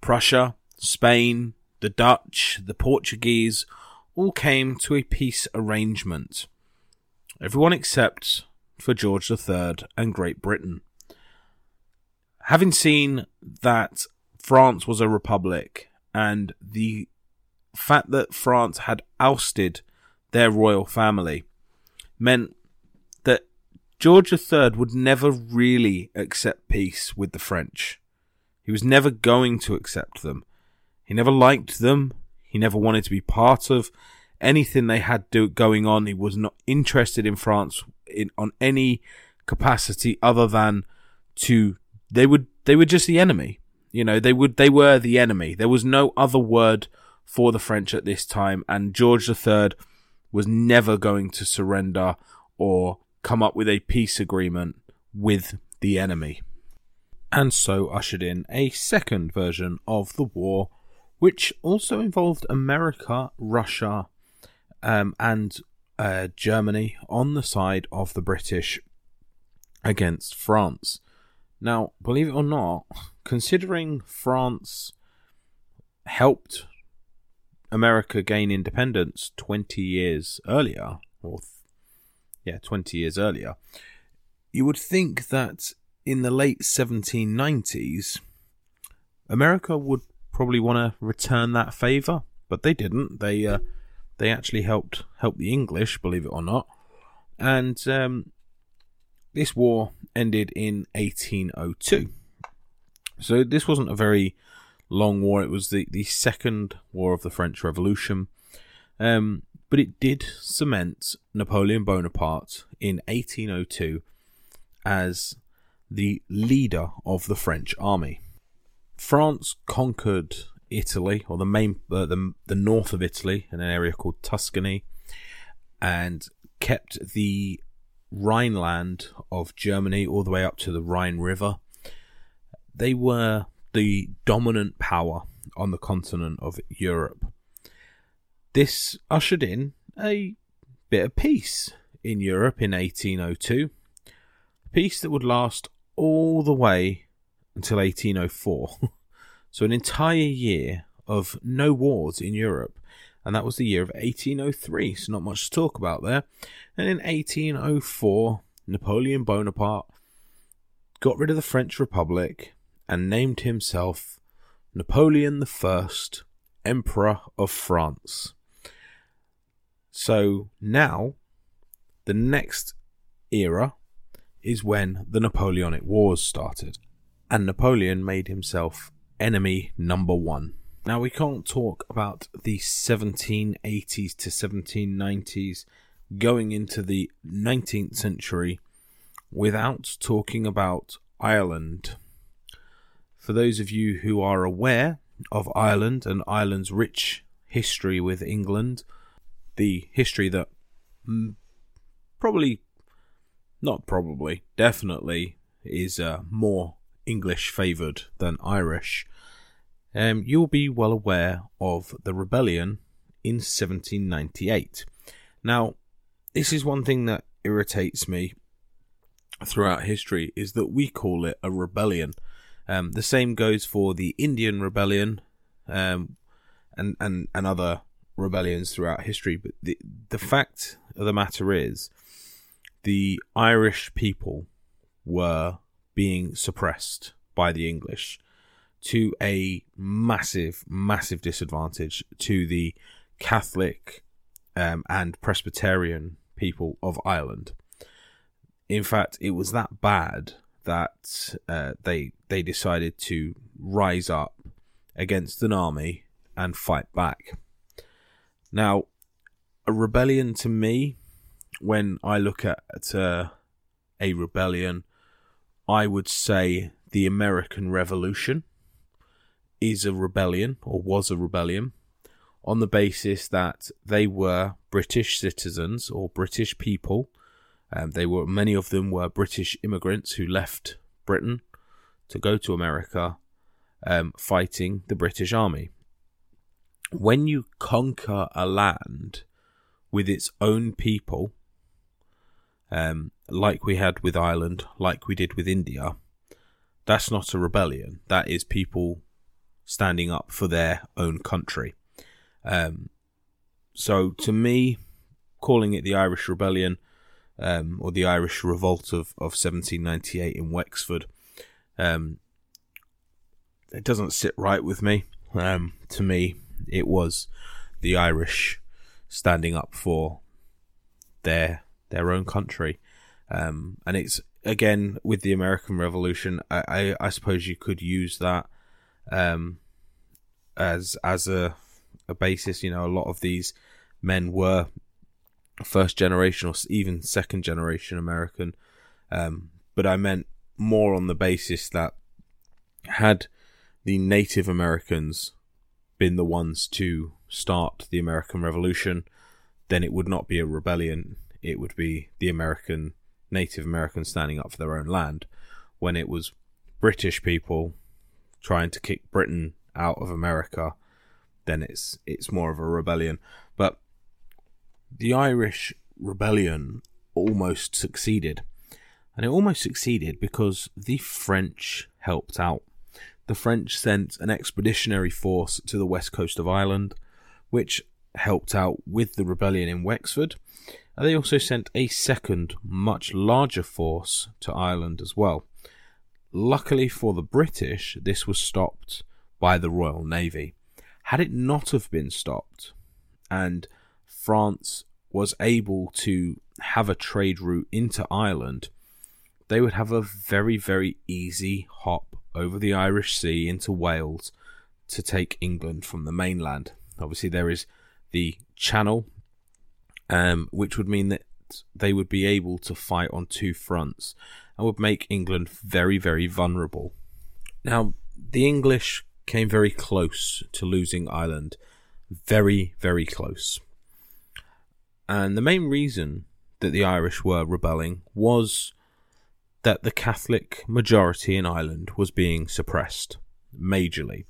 Speaker 2: Prussia, Spain, the Dutch, the Portuguese all came to a peace arrangement. Everyone except for George III and Great Britain having seen that France was a republic and the fact that France had ousted their royal family meant that George III would never really accept peace with the French. He was never going to accept them. He never liked them. He never wanted to be part of anything they had do, going on. He was not interested in France in on any capacity other than to they would they were just the enemy. You know, they would they were the enemy. There was no other word for the French at this time, and George III was never going to surrender or come up with a peace agreement with the enemy. And so ushered in a second version of the war, which also involved America, Russia, um, and uh, Germany on the side of the British against France. Now, believe it or not, considering France helped America gain independence 20 years earlier, or yeah, 20 years earlier, you would think that in the late 1790s, America would probably want to return that favor, but they didn't. They uh, they actually helped help the English, believe it or not, and um, this war ended in 1802. So this wasn't a very long war. It was the, the second war of the French Revolution. Um, but it did cement Napoleon Bonaparte in 1802 as the leader of the French army. France conquered Italy, or the main, uh, the the north of Italy, in an area called Tuscany, and kept the Rhineland of Germany all the way up to the Rhine River. They were the dominant power on the continent of Europe. This ushered in a bit of peace in Europe in 1802, peace that would last all the way until 1804. so, an entire year of no wars in Europe. And that was the year of 1803, so not much to talk about there. And in 1804, Napoleon Bonaparte got rid of the French Republic and named himself Napoleon I, Emperor of France. So now, the next era is when the Napoleonic Wars started, and Napoleon made himself enemy number one. Now, we can't talk about the 1780s to 1790s going into the 19th century without talking about Ireland. For those of you who are aware of Ireland and Ireland's rich history with England, the history that probably, not probably, definitely is uh, more English favoured than Irish, um, you'll be well aware of the rebellion in 1798. Now, this is one thing that irritates me throughout history is that we call it a rebellion. Um, the same goes for the Indian rebellion um, and, and, and other rebellions throughout history, but the the fact of the matter is, the Irish people were being suppressed by the English to a massive, massive disadvantage to the Catholic um, and Presbyterian people of Ireland. In fact, it was that bad that uh, they they decided to rise up against an army and fight back. Now, a rebellion to me, when I look at uh, a rebellion, I would say the American Revolution is a rebellion or was a rebellion on the basis that they were British citizens or British people. Um, they were many of them were British immigrants who left Britain to go to America, um, fighting the British Army when you conquer a land with its own people, um, like we had with Ireland, like we did with India, that's not a rebellion. That is people standing up for their own country. Um, so to me, calling it the Irish Rebellion um, or the Irish Revolt of, of 1798 in Wexford, um, it doesn't sit right with me. Um, to me, it was the Irish standing up for their their own country, um, and it's again with the American Revolution. I, I, I suppose you could use that um, as as a a basis. You know, a lot of these men were first generation or even second generation American, um, but I meant more on the basis that had the Native Americans been the ones to start the American Revolution, then it would not be a rebellion. It would be the American, Native Americans standing up for their own land. When it was British people trying to kick Britain out of America, then it's it's more of a rebellion. But the Irish rebellion almost succeeded. And it almost succeeded because the French helped out the French sent an expeditionary force to the west coast of Ireland, which helped out with the rebellion in Wexford. And they also sent a second, much larger force to Ireland as well. Luckily for the British, this was stopped by the Royal Navy. Had it not have been stopped, and France was able to have a trade route into Ireland, they would have a very, very easy hop over the Irish Sea into Wales to take England from the mainland. Obviously, there is the Channel, um, which would mean that they would be able to fight on two fronts and would make England very, very vulnerable. Now, the English came very close to losing Ireland. Very, very close. And the main reason that the Irish were rebelling was that the Catholic majority in Ireland was being suppressed majorly.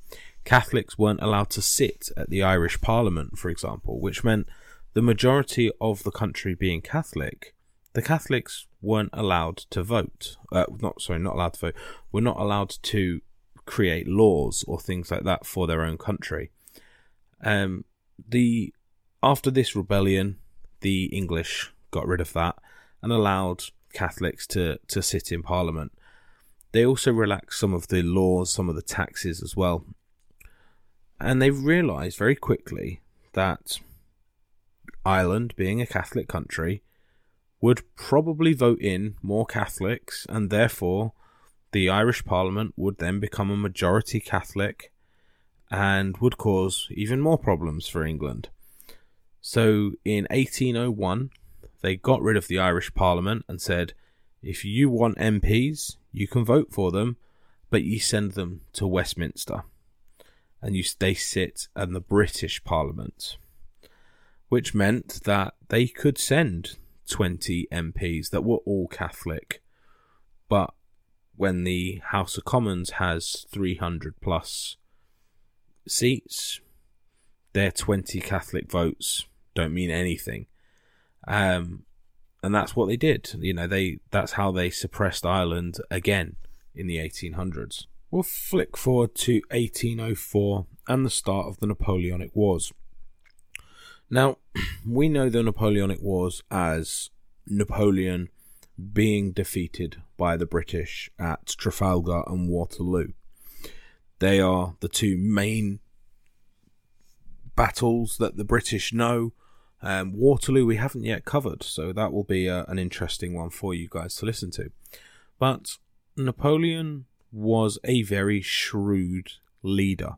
Speaker 2: Catholics weren't allowed to sit at the Irish Parliament, for example, which meant the majority of the country being Catholic, the Catholics weren't allowed to vote. Uh, not sorry, not allowed to vote. Were not allowed to create laws or things like that for their own country. Um, the after this rebellion, the English got rid of that and allowed Catholics to to sit in Parliament. They also relaxed some of the laws, some of the taxes as well, and they realised very quickly that Ireland, being a Catholic country, would probably vote in more Catholics, and therefore the Irish Parliament would then become a majority Catholic and would cause even more problems for England. So in 1801, they got rid of the Irish Parliament and said, if you want MPs, you can vote for them, but you send them to Westminster. And you, they sit in the British Parliament which meant that they could send 20 MPs that were all Catholic. But when the House of Commons has 300 plus seats, their 20 Catholic votes don't mean anything. Um, and that's what they did. You know, they that's how they suppressed Ireland again in the 1800s. We'll flick forward to 1804 and the start of the Napoleonic Wars. Now, we know the Napoleonic Wars as Napoleon being defeated by the British at Trafalgar and Waterloo. They are the two main battles that the British know. Um, Waterloo we haven't yet covered, so that will be a, uh, an interesting one for you guys to listen to. But Napoleon was a very shrewd leader.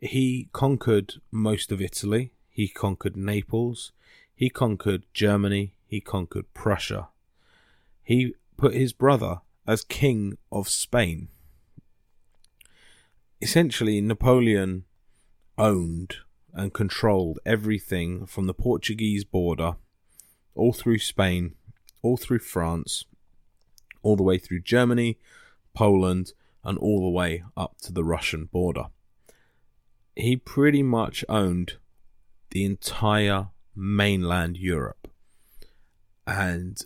Speaker 2: He conquered most of Italy. He conquered Naples. He conquered Germany. He conquered Prussia. He put his brother as king of Spain. Essentially, Napoleon owned and controlled everything from the Portuguese border, all through Spain, all through France, all the way through Germany, Poland, and all the way up to the Russian border. He pretty much owned the entire mainland Europe. And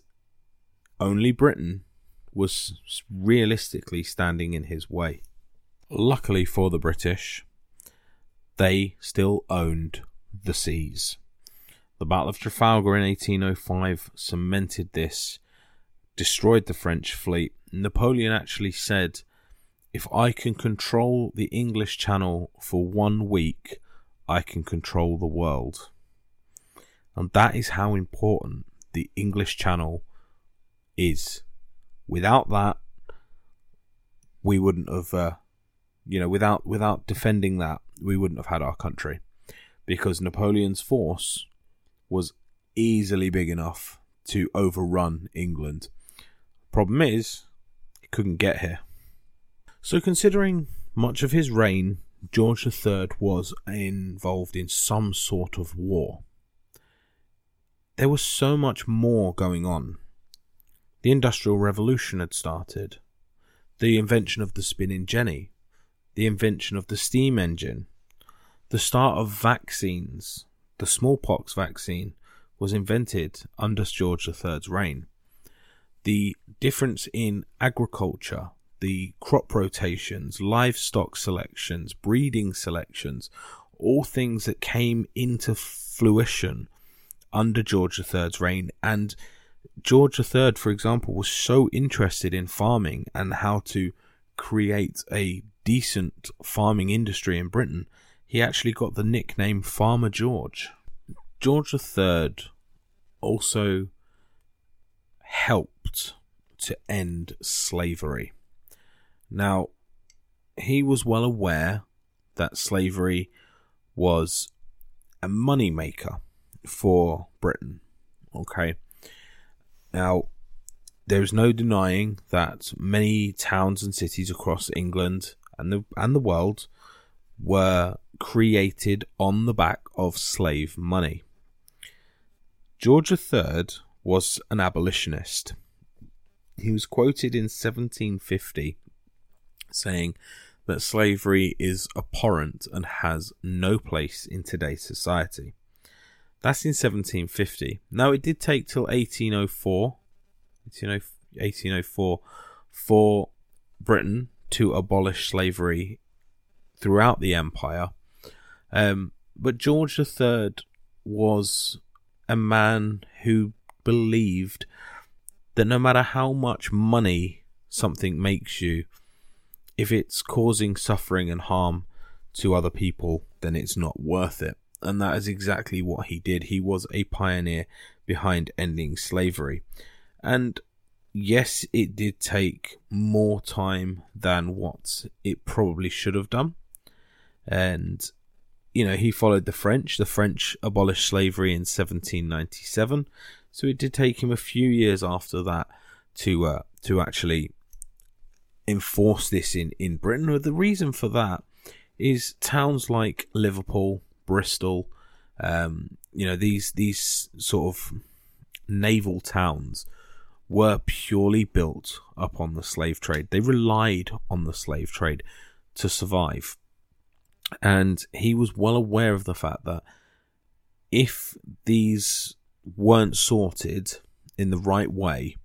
Speaker 2: only Britain was realistically standing in his way. Luckily for the British, they still owned the seas. The Battle of Trafalgar in 1805 cemented this, destroyed the French fleet. Napoleon actually said, If I can control the English Channel for one week, I can control the world. And that is how important the English channel is. Without that, we wouldn't have, uh, you know, without without defending that, we wouldn't have had our country, because Napoleon's force was easily big enough to overrun England. Problem is, he couldn't get here. So, considering much of his reign George III was involved in some sort of war. There was so much more going on. The Industrial Revolution had started, the invention of the spinning jenny, the invention of the steam engine, the start of vaccines. The smallpox vaccine was invented under George III's reign. The difference in agriculture the crop rotations, livestock selections, breeding selections, all things that came into fruition under George III's reign. And George III, for example, was so interested in farming and how to create a decent farming industry in Britain, he actually got the nickname Farmer George. George III also helped to end slavery. Now, he was well aware that slavery was a money maker for Britain. Okay. Now, there's no denying that many towns and cities across England and the and the world were created on the back of slave money. George III was an abolitionist. He was quoted in 1750 saying that slavery is abhorrent and has no place in today's society. That's in 1750. Now, it did take till 1804, 1804 for Britain to abolish slavery throughout the empire. Um, but George III was a man who believed that no matter how much money something makes you, if it's causing suffering and harm to other people, then it's not worth it. And that is exactly what he did. He was a pioneer behind ending slavery. And yes, it did take more time than what it probably should have done. And, you know, he followed the French. The French abolished slavery in 1797. So it did take him a few years after that to uh, to actually enforce this in, in Britain. The reason for that is towns like Liverpool, Bristol, um, you know, these these sort of naval towns were purely built upon the slave trade. They relied on the slave trade to survive. And he was well aware of the fact that if these weren't sorted in the right way,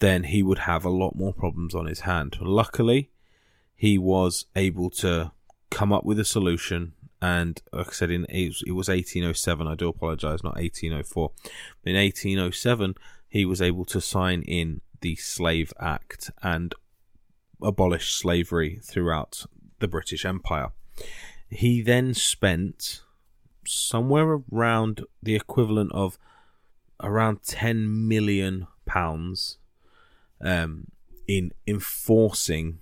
Speaker 2: then he would have a lot more problems on his hand. Luckily, he was able to come up with a solution. And like I said, in it was 1807. I do apologize, not 1804. In 1807, he was able to sign in the Slave Act and abolish slavery throughout the British Empire. He then spent somewhere around the equivalent of around 10 million pounds um, in enforcing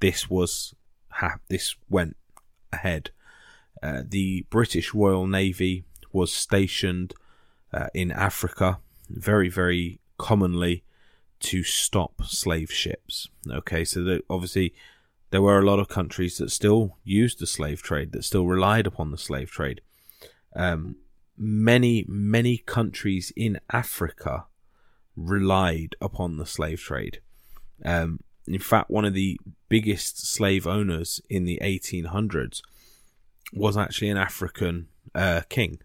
Speaker 2: this was ha- this went ahead. Uh, the British Royal Navy was stationed uh, in Africa very very commonly to stop slave ships. Okay, so obviously there were a lot of countries that still used the slave trade, that still relied upon the slave trade. Um, many, many countries in Africa relied upon the slave trade. Um, in fact, one of the biggest slave owners in the 1800s was actually an African uh, king.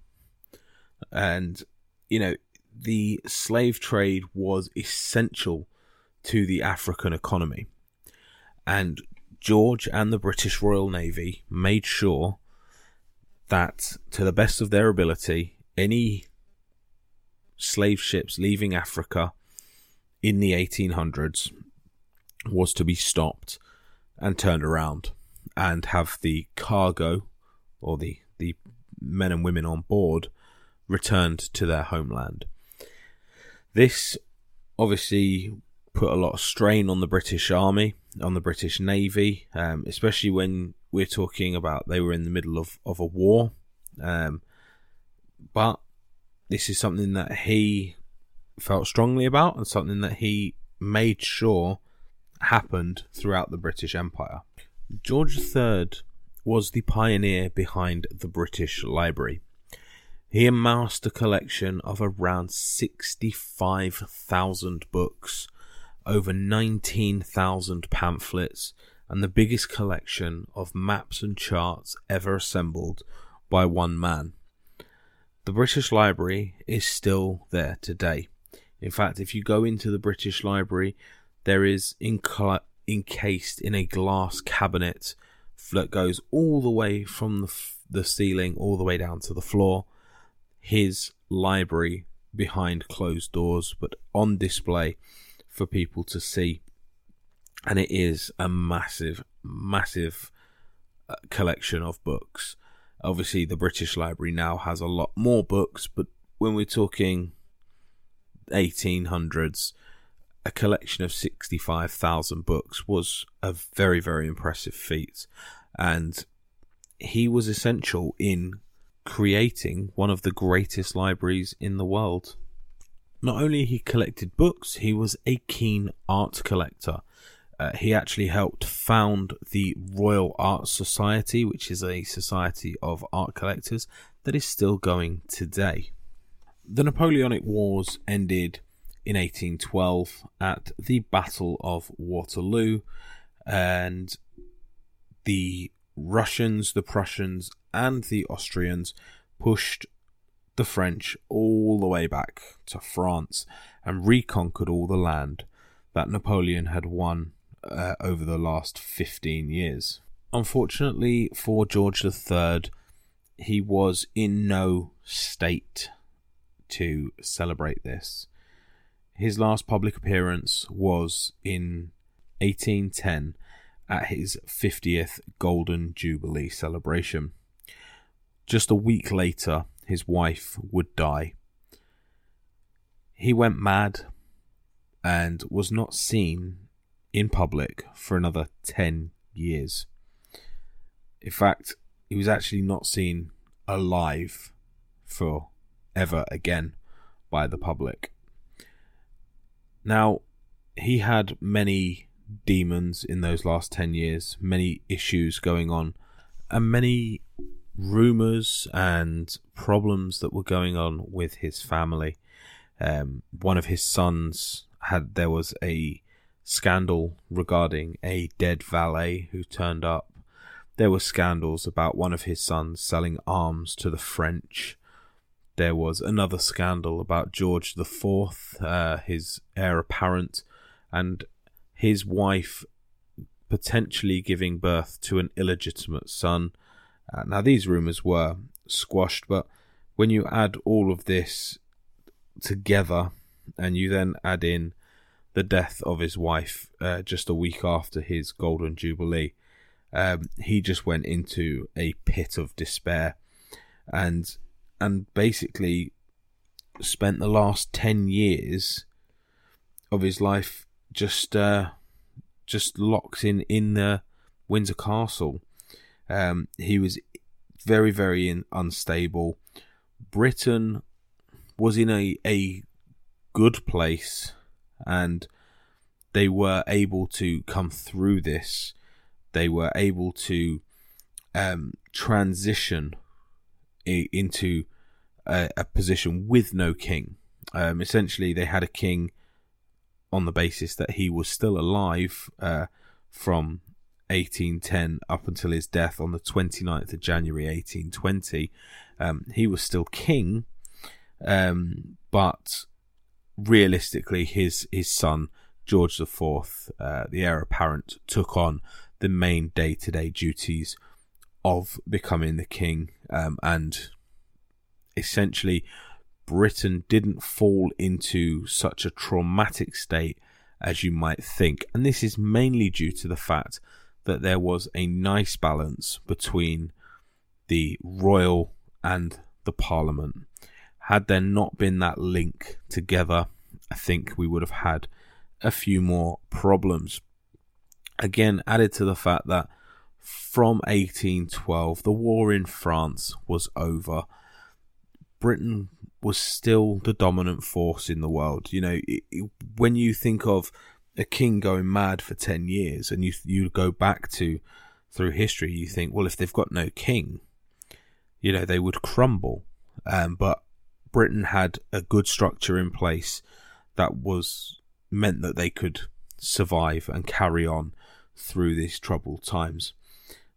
Speaker 2: And, you know, the slave trade was essential to the African economy. And George and the British Royal Navy made sure that, to the best of their ability, any slave ships leaving Africa in the 1800s was to be stopped and turned around and have the cargo or the, the men and women on board returned to their homeland. This obviously put a lot of strain on the British Army, on the British Navy, um, especially when we're talking about they were in the middle of, of a war. Um, but this is something that he felt strongly about and something that he made sure happened throughout the British Empire. George III was the pioneer behind the British Library. He amassed a collection of around 65,000 books, over 19,000 pamphlets, and the biggest collection of maps and charts ever assembled by one man. The British Library is still there today. In fact, if you go into the British Library, there is encased in a glass cabinet that goes all the way from the, f- the ceiling all the way down to the floor. His library behind closed doors, but on display for people to see. And it is a massive, massive uh, collection of books obviously the British Library now has a lot more books, but when we're talking 1800s, a collection of 65,000 books was a very, very impressive feat. And he was essential in creating one of the greatest libraries in the world. Not only he collected books, he was a keen art collector. Uh, he actually helped found the Royal Art Society, which is a society of art collectors that is still going today. The Napoleonic Wars ended in 1812 at the Battle of Waterloo, and the Russians, the Prussians, and the Austrians pushed the French all the way back to France and reconquered all the land that Napoleon had won uh, over the last 15 years. Unfortunately for George III, he was in no state to celebrate this. His last public appearance was in 1810 at his 50th Golden Jubilee celebration. Just a week later, his wife would die. He went mad and was not seen in public for another 10 years. In fact, he was actually not seen alive for ever again by the public. Now, he had many demons in those last 10 years, many issues going on, and many rumors and problems that were going on with his family. Um, one of his sons had, there was a scandal regarding a dead valet who turned up. There were scandals about one of his sons selling arms to the French. There was another scandal about George the Fourth, uh, his heir apparent, and his wife potentially giving birth to an illegitimate son. Uh, now, these rumours were squashed, but when you add all of this together and you then add in the death of his wife uh, just a week after his Golden Jubilee, um, he just went into a pit of despair and and basically spent the last 10 years of his life just uh, just locked in in the Windsor Castle. Um, he was very very in, unstable. Britain was in a a good place, and they were able to come through this. They were able to um, transition into a, a, position with no king. Um, essentially, they had a king on the basis that he was still alive uh, from 1810 up until his death on the 29th of January 1820. Um, he was still king, um, but realistically, his his son George IV, uh, the heir apparent, took on the main day to day duties of becoming the king um, and essentially Britain didn't fall into such a traumatic state as you might think. And this is mainly due to the fact that there was a nice balance between the royal and the parliament. Had there not been that link together, I think we would have had a few more problems. Again, added to the fact that from 1812, the war in France was over. Britain was still the dominant force in the world. You know, it, it, when you think of a king going mad for 10 years and you you go back to through history you think well if they've got no king you know they would crumble um, but britain had a good structure in place that was meant that they could survive and carry on through these troubled times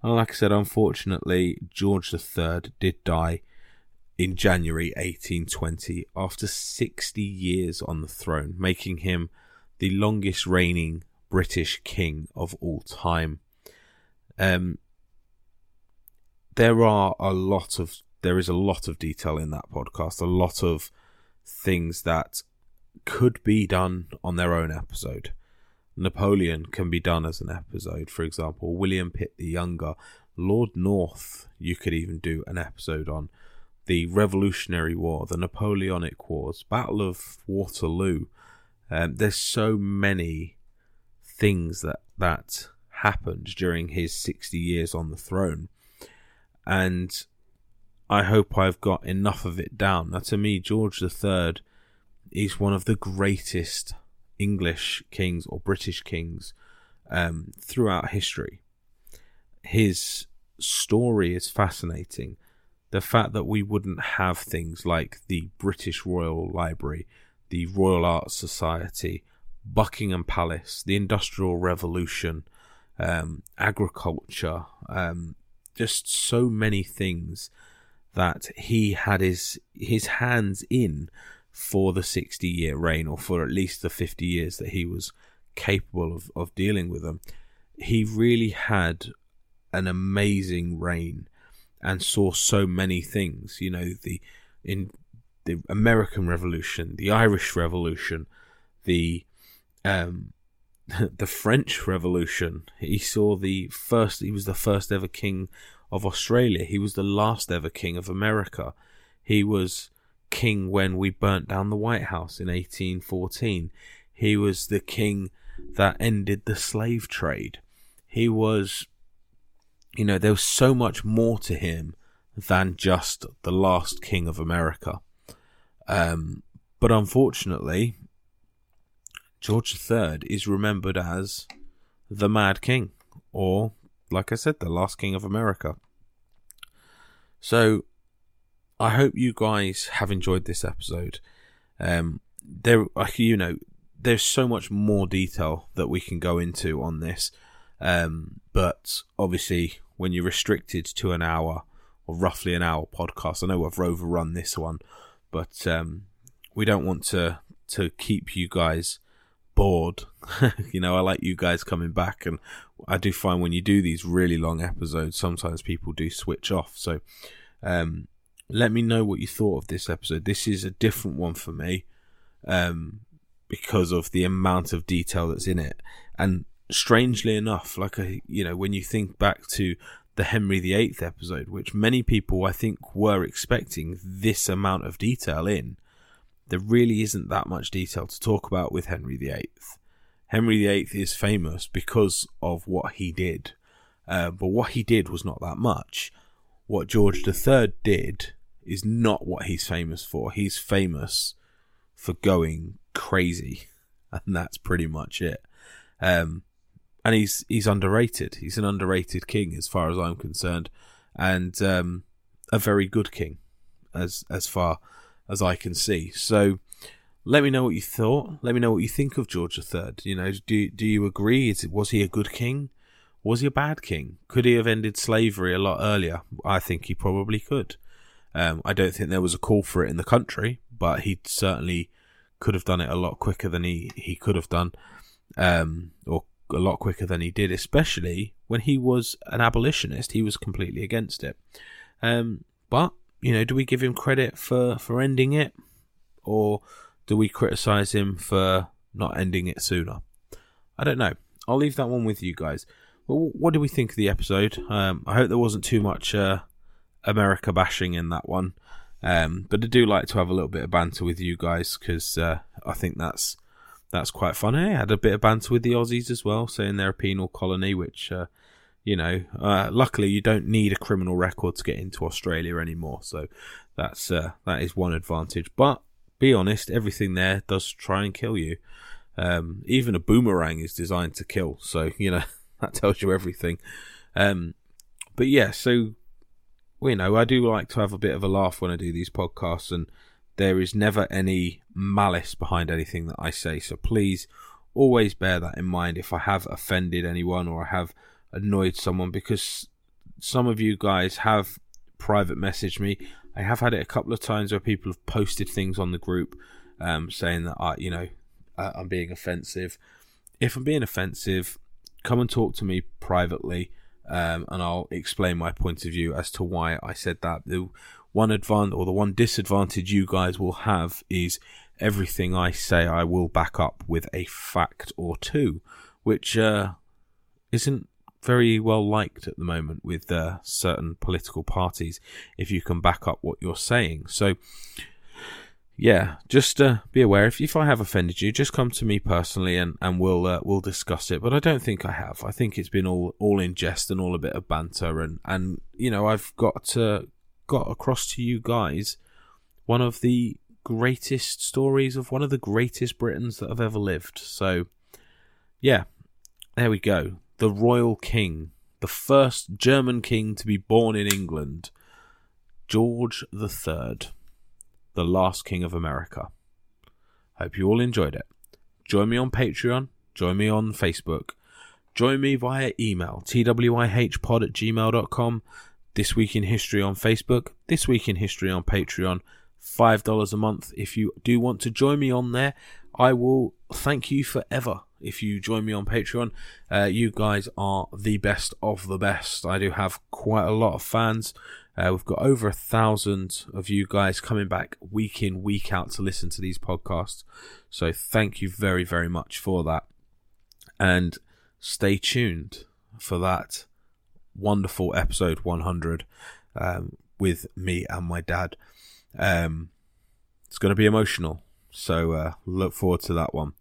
Speaker 2: and like i said unfortunately george iii did die in January 1820 after 60 years on the throne, making him the longest reigning British king of all time. Um, there are a lot of there is a lot of detail in that podcast, a lot of things that could be done on their own episode. Napoleon can be done as an episode, for example. William Pitt the Younger, Lord North, you could even do an episode on the Revolutionary War, the Napoleonic Wars, Battle of Waterloo. Um, there's so many things that that happened during his 60 years on the throne, and I hope I've got enough of it down. Now, to me, George III is one of the greatest English kings or British kings um, throughout history. His story is fascinating. The fact that we wouldn't have things like the British Royal Library, the Royal Art Society, Buckingham Palace, the Industrial Revolution, um, agriculture, um, just so many things that he had his his hands in for the 60 year reign or for at least the 50 years that he was capable of, of dealing with them he really had an amazing reign and saw so many things you know the in the American Revolution the Irish Revolution the um the French Revolution he saw the first he was the first ever king of Australia. He was the last ever king of America. He was king when we burnt down the White House in 1814. He was the king that ended the slave trade. He was, you know, there was so much more to him than just the last king of America. Um, but unfortunately, George III is remembered as the Mad King, or like I said, the last king of America. So, I hope you guys have enjoyed this episode. Um, there, you know, there's so much more detail that we can go into on this, um, but obviously, when you're restricted to an hour or roughly an hour podcast, I know I've overrun this one, but um, we don't want to to keep you guys bored. you know, I like you guys coming back, and I do find when you do these really long episodes, sometimes people do switch off. So, um, let me know what you thought of this episode. This is a different one for me, um, because of the amount of detail that's in it. And strangely enough, like a, you know, when you think back to the Henry VIII episode, which many people I think were expecting this amount of detail in, there really isn't that much detail to talk about with Henry VIII. Henry VIII is famous because of what he did, uh, but what he did was not that much. What George III did is not what he's famous for. He's famous for going crazy, and that's pretty much it. Um, and he's he's underrated. He's an underrated king, as far as I'm concerned, and um, a very good king, as as far as I can see. So let me know what you thought. Let me know what you think of George III. You know, do do you agree? Is, was he a good king? Was he a bad king? Could he have ended slavery a lot earlier? I think he probably could. Um, I don't think there was a call for it in the country, but he certainly could have done it a lot quicker than he, he could have done, um, or a lot quicker than he did, especially when he was an abolitionist. He was completely against it. Um, but you know, do we give him credit for, for ending it? Or do we criticize him for not ending it sooner? I don't know. I'll leave that one with you guys. Well, what do we think of the episode? Um, I hope there wasn't too much uh, America bashing in that one. Um, but I do like to have a little bit of banter with you guys because uh, I think that's that's quite funny. I had a bit of banter with the Aussies as well, saying they're a penal colony, which uh, you know, uh, luckily you don't need a criminal record to get into Australia anymore. So that's uh, that is one advantage. But be honest, everything there does try and kill you. Um, even a boomerang is designed to kill. So you know that tells you everything. Um, but yeah, so you know, I do like to have a bit of a laugh when I do these podcasts, and there is never any malice behind anything that I say. So please always bear that in mind if I have offended anyone or I have annoyed someone because some of you guys have private messaged me. I have had it a couple of times where people have posted things on the group um, saying that I, you know, uh, I'm being offensive. If I'm being offensive, come and talk to me privately, um, and I'll explain my point of view as to why I said that. The one advantage or the one disadvantage you guys will have is everything I say I will back up with a fact or two, which uh, isn't very well liked at the moment with uh, certain political parties if you can back up what you're saying. So, yeah, just uh, be aware if if I have offended you, just come to me personally and and we'll uh, we'll discuss it. But I don't think I have. I think it's been all all in jest and all a bit of banter and and you know I've got got across to you guys one of the greatest stories of one of the greatest Britons that have ever lived. So yeah, there we go. The royal king, the first German king to be born in England, George the Third the last king of America. Hope you all enjoyed it. Join me on Patreon, join me on Facebook, join me via email, twihpod at gmail.com, This Week in History on Facebook, This Week in History on Patreon, $5 a month. If you do want to join me on there, I will thank you forever if you join me on Patreon. Uh, you guys are the best of the best. I do have quite a lot of fans uh, we've got over a thousand of you guys coming back week in, week out to listen to these podcasts. So thank you very, very much for that. And stay tuned for that wonderful episode 100 um, with me and my dad. Um, it's going to be emotional. So uh, look forward to that one.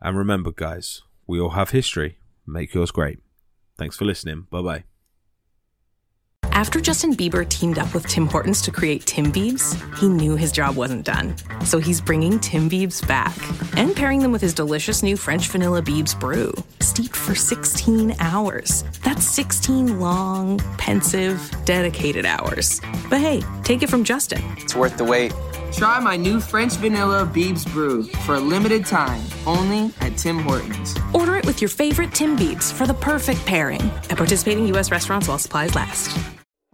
Speaker 2: And remember, guys, we all have history. Make yours great. Thanks for listening. Bye bye.
Speaker 3: After Justin Bieber teamed up with Tim Hortons to create Tim Biebs, he knew his job wasn't done. So he's bringing Tim Biebs back and pairing them with his delicious new French vanilla Biebs brew, steeped for 16 hours. That's 16 long, pensive, dedicated hours. But hey, take it from Justin.
Speaker 4: It's worth the wait.
Speaker 5: Try my new French vanilla Biebs brew for a limited time, only at Tim Hortons.
Speaker 3: Order it with your favorite Tim Biebs for the perfect pairing at participating U.S. restaurants while supplies last.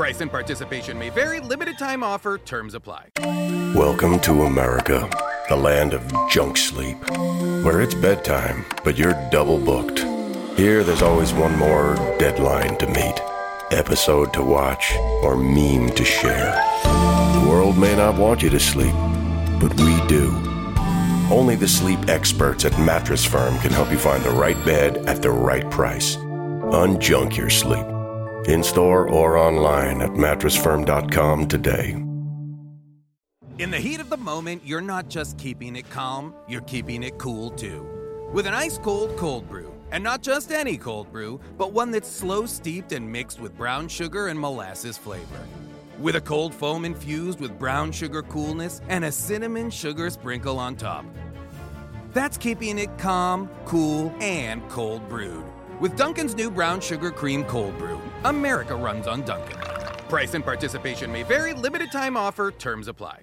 Speaker 6: Price and participation may vary. Limited time offer. Terms apply.
Speaker 7: Welcome to America, the land of junk sleep, where it's bedtime, but you're double booked. Here, there's always one more deadline to meet, episode to watch, or meme to share. The world may not want you to sleep, but we do. Only the sleep experts at Mattress Firm can help you find the right bed at the right price. Unjunk your sleep in store or online at mattressfirm.com today.
Speaker 6: In the heat of the moment, you're not just keeping it calm, you're keeping it cool too. With an ice cold cold brew. And not just any cold brew, but one that's slow steeped and mixed with brown sugar and molasses flavor. With a cold foam infused with brown sugar coolness and a cinnamon sugar sprinkle on top. That's keeping it calm, cool, and cold brewed. With Dunkin's new brown sugar cream cold brew, America runs on Dunkin'. Price and participation may vary. Limited time offer. Terms apply.